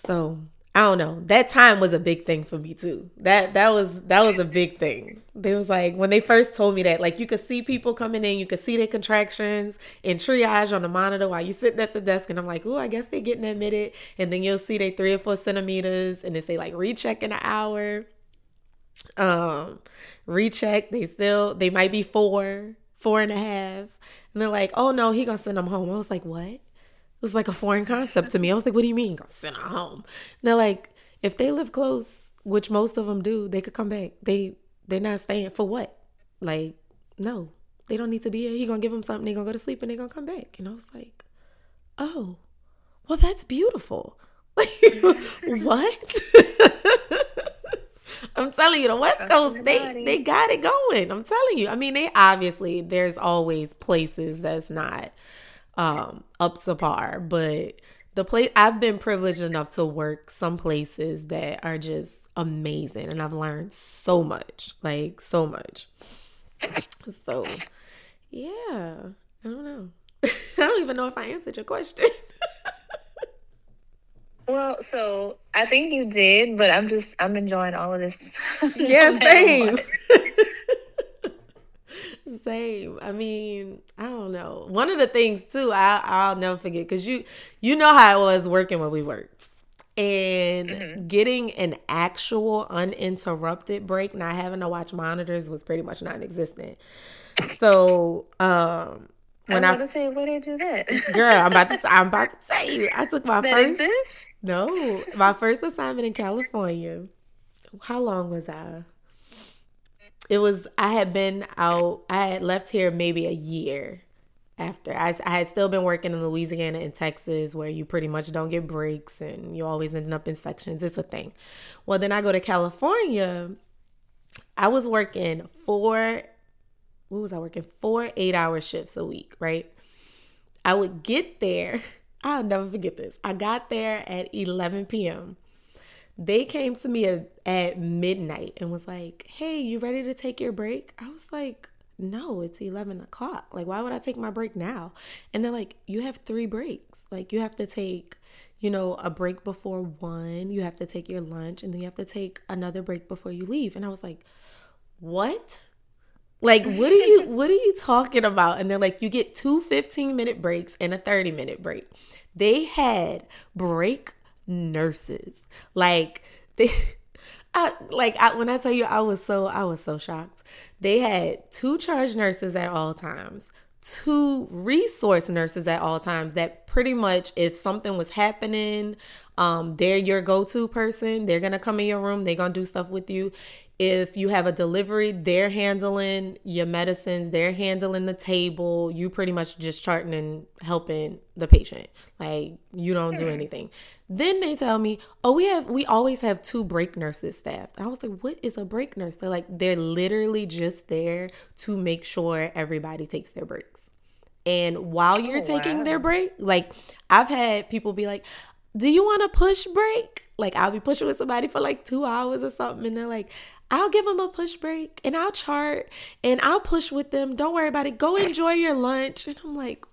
Speaker 1: So I don't know. That time was a big thing for me too. That that was that was a big thing. They was like when they first told me that, like you could see people coming in, you could see their contractions and triage on the monitor while you sitting at the desk, and I'm like, oh, I guess they getting admitted. And then you'll see they three or four centimeters, and they say like recheck in an hour. Um, recheck. They still they might be four, four and a half, and they're like, oh no, he gonna send them home. I was like, what? Was like a foreign concept to me. I was like, what do you mean? Go send her home. Now, like, if they live close, which most of them do, they could come back. They they're not staying for what? Like, no, they don't need to be here. He gonna give them something. They gonna go to sleep and they gonna come back. And I was like, oh, well, that's beautiful. what? I'm telling you, the West Coast, they they got it going. I'm telling you. I mean, they obviously there's always places that's not um, up to par. But the place I've been privileged enough to work some places that are just amazing, and I've learned so much, like so much. So, yeah, I don't know. I don't even know if I answered your question.
Speaker 2: Well, so I think you did, but I'm just I'm enjoying all of this.
Speaker 1: yeah, same. Same. I mean, I don't know. One of the things too, I I'll never forget because you you know how it was working when we worked, and mm-hmm. getting an actual uninterrupted break, not having to watch monitors, was pretty much non-existent. So, um,
Speaker 2: when I'm about I, to say, where did you do that?
Speaker 1: girl, I'm about to I'm about to tell you. I took my that first. Exists? No, my first assignment in California. how long was I? It was I had been out. I had left here maybe a year after. I, I had still been working in Louisiana and Texas, where you pretty much don't get breaks and you always end up in sections. It's a thing. Well, then I go to California. I was working four. What was I working? Four eight-hour shifts a week, right? I would get there. I'll never forget this. I got there at 11 p.m. They came to me at, at midnight and was like, Hey, you ready to take your break? I was like, No, it's 11 o'clock. Like, why would I take my break now? And they're like, You have three breaks. Like, you have to take, you know, a break before one, you have to take your lunch, and then you have to take another break before you leave. And I was like, What? Like, what are you what are you talking about? And they're like, you get two 15 minute breaks and a 30 minute break. They had break nurses. Like they I, like I, when I tell you I was so I was so shocked. They had two charge nurses at all times, two resource nurses at all times that pretty much if something was happening, um they're your go-to person. They're going to come in your room, they're going to do stuff with you. If you have a delivery, they're handling your medicines, they're handling the table. You pretty much just charting and helping the patient. Like you don't do anything. Then they tell me, "Oh, we have we always have two break nurses staffed." I was like, "What is a break nurse?" They're like, "They're literally just there to make sure everybody takes their breaks." And while you're oh, taking wow. their break, like I've had people be like, do you want a push break? Like I'll be pushing with somebody for like two hours or something, and they're like, I'll give them a push break and I'll chart and I'll push with them. Don't worry about it. Go enjoy your lunch. And I'm like,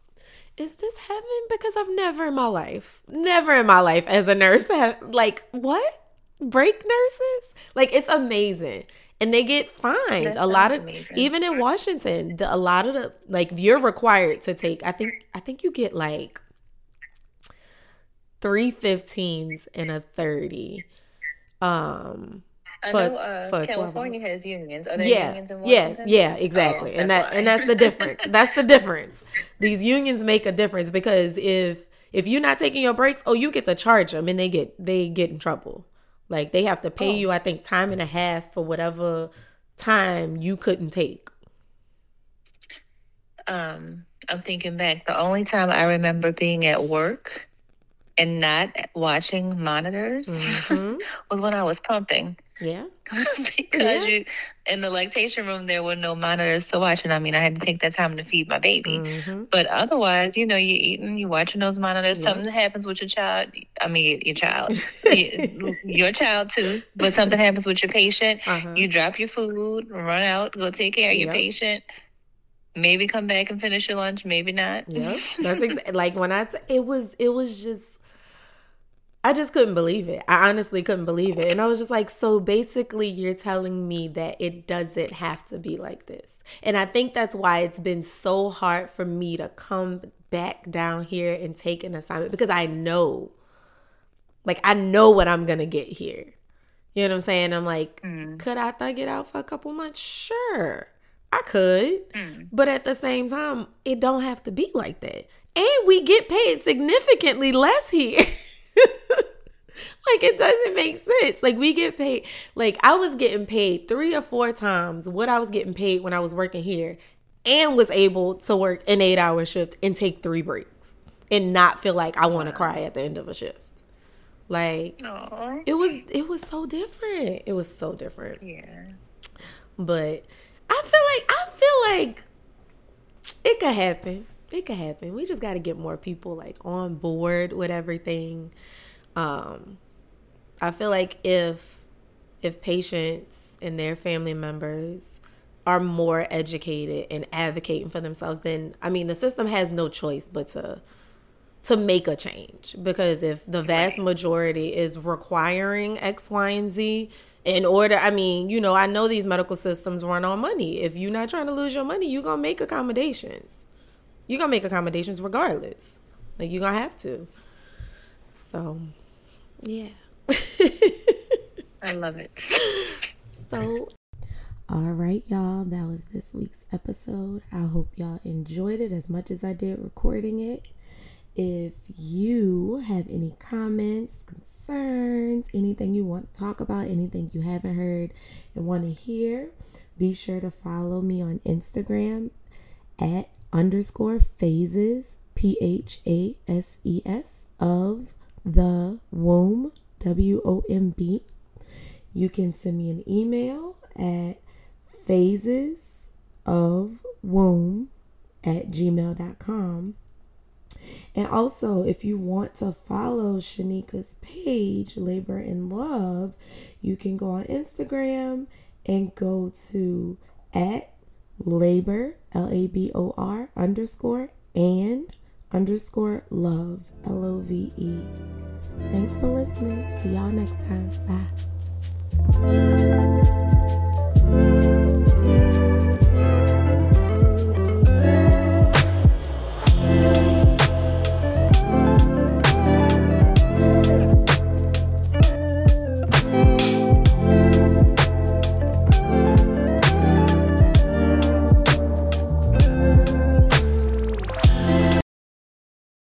Speaker 1: is this heaven? Because I've never in my life, never in my life as a nurse, have like what? Break nurses? Like it's amazing. And they get fined. a lot of amazing. even in Washington, the, a lot of the like you're required to take. I think I think you get like three 15s and a 30. Um
Speaker 2: I for, know uh, for California has unions. Are there
Speaker 1: yeah,
Speaker 2: unions in
Speaker 1: Washington? Yeah, yeah, exactly. Oh, and that why. and that's the difference. that's the difference. These unions make a difference because if if you're not taking your breaks, oh, you get to charge them and they get they get in trouble. Like they have to pay oh. you, I think, time and a half for whatever time you couldn't take.
Speaker 2: Um, I'm thinking back. The only time I remember being at work and not watching monitors mm-hmm. was when I was pumping.
Speaker 1: Yeah.
Speaker 2: because yeah. you in the lactation room there were no monitors to watch and I mean I had to take that time to feed my baby. Mm-hmm. But otherwise, you know, you're eating, you're watching those monitors, yeah. something happens with your child. I mean your child. your child too. But something happens with your patient, uh-huh. you drop your food, run out, go take care of your yep. patient maybe come back and finish your lunch maybe not
Speaker 1: yeah that's exa- like when I t- it was it was just I just couldn't believe it. I honestly couldn't believe it. And I was just like, so basically, you're telling me that it doesn't have to be like this. And I think that's why it's been so hard for me to come back down here and take an assignment because I know, like, I know what I'm going to get here. You know what I'm saying? I'm like, mm. could I thug it out for a couple months? Sure, I could. Mm. But at the same time, it don't have to be like that. And we get paid significantly less here. like it doesn't make sense. Like we get paid like I was getting paid 3 or 4 times what I was getting paid when I was working here and was able to work an 8-hour shift and take 3 breaks and not feel like I want to cry at the end of a shift. Like Aww. it was it was so different. It was so different.
Speaker 2: Yeah.
Speaker 1: But I feel like I feel like it could happen. It could happen. We just got to get more people like on board with everything um, I feel like if if patients and their family members are more educated and advocating for themselves, then I mean the system has no choice but to to make a change because if the vast majority is requiring X, Y, and Z in order, I mean, you know, I know these medical systems run on money. If you're not trying to lose your money, you're gonna make accommodations. You're gonna make accommodations regardless. Like you're gonna have to. So yeah.
Speaker 2: I love it.
Speaker 1: So, all right, y'all. That was this week's episode. I hope y'all enjoyed it as much as I did recording it. If you have any comments, concerns, anything you want to talk about, anything you haven't heard and want to hear, be sure to follow me on Instagram at underscore phases, P H A S E S, of the womb, W O M B. You can send me an email at phases of womb at gmail.com. And also, if you want to follow Shanika's page, Labor and Love, you can go on Instagram and go to at labor, L A B O R underscore and underscore love, L O V E. Thanks for listening. See y'all next time. Bye.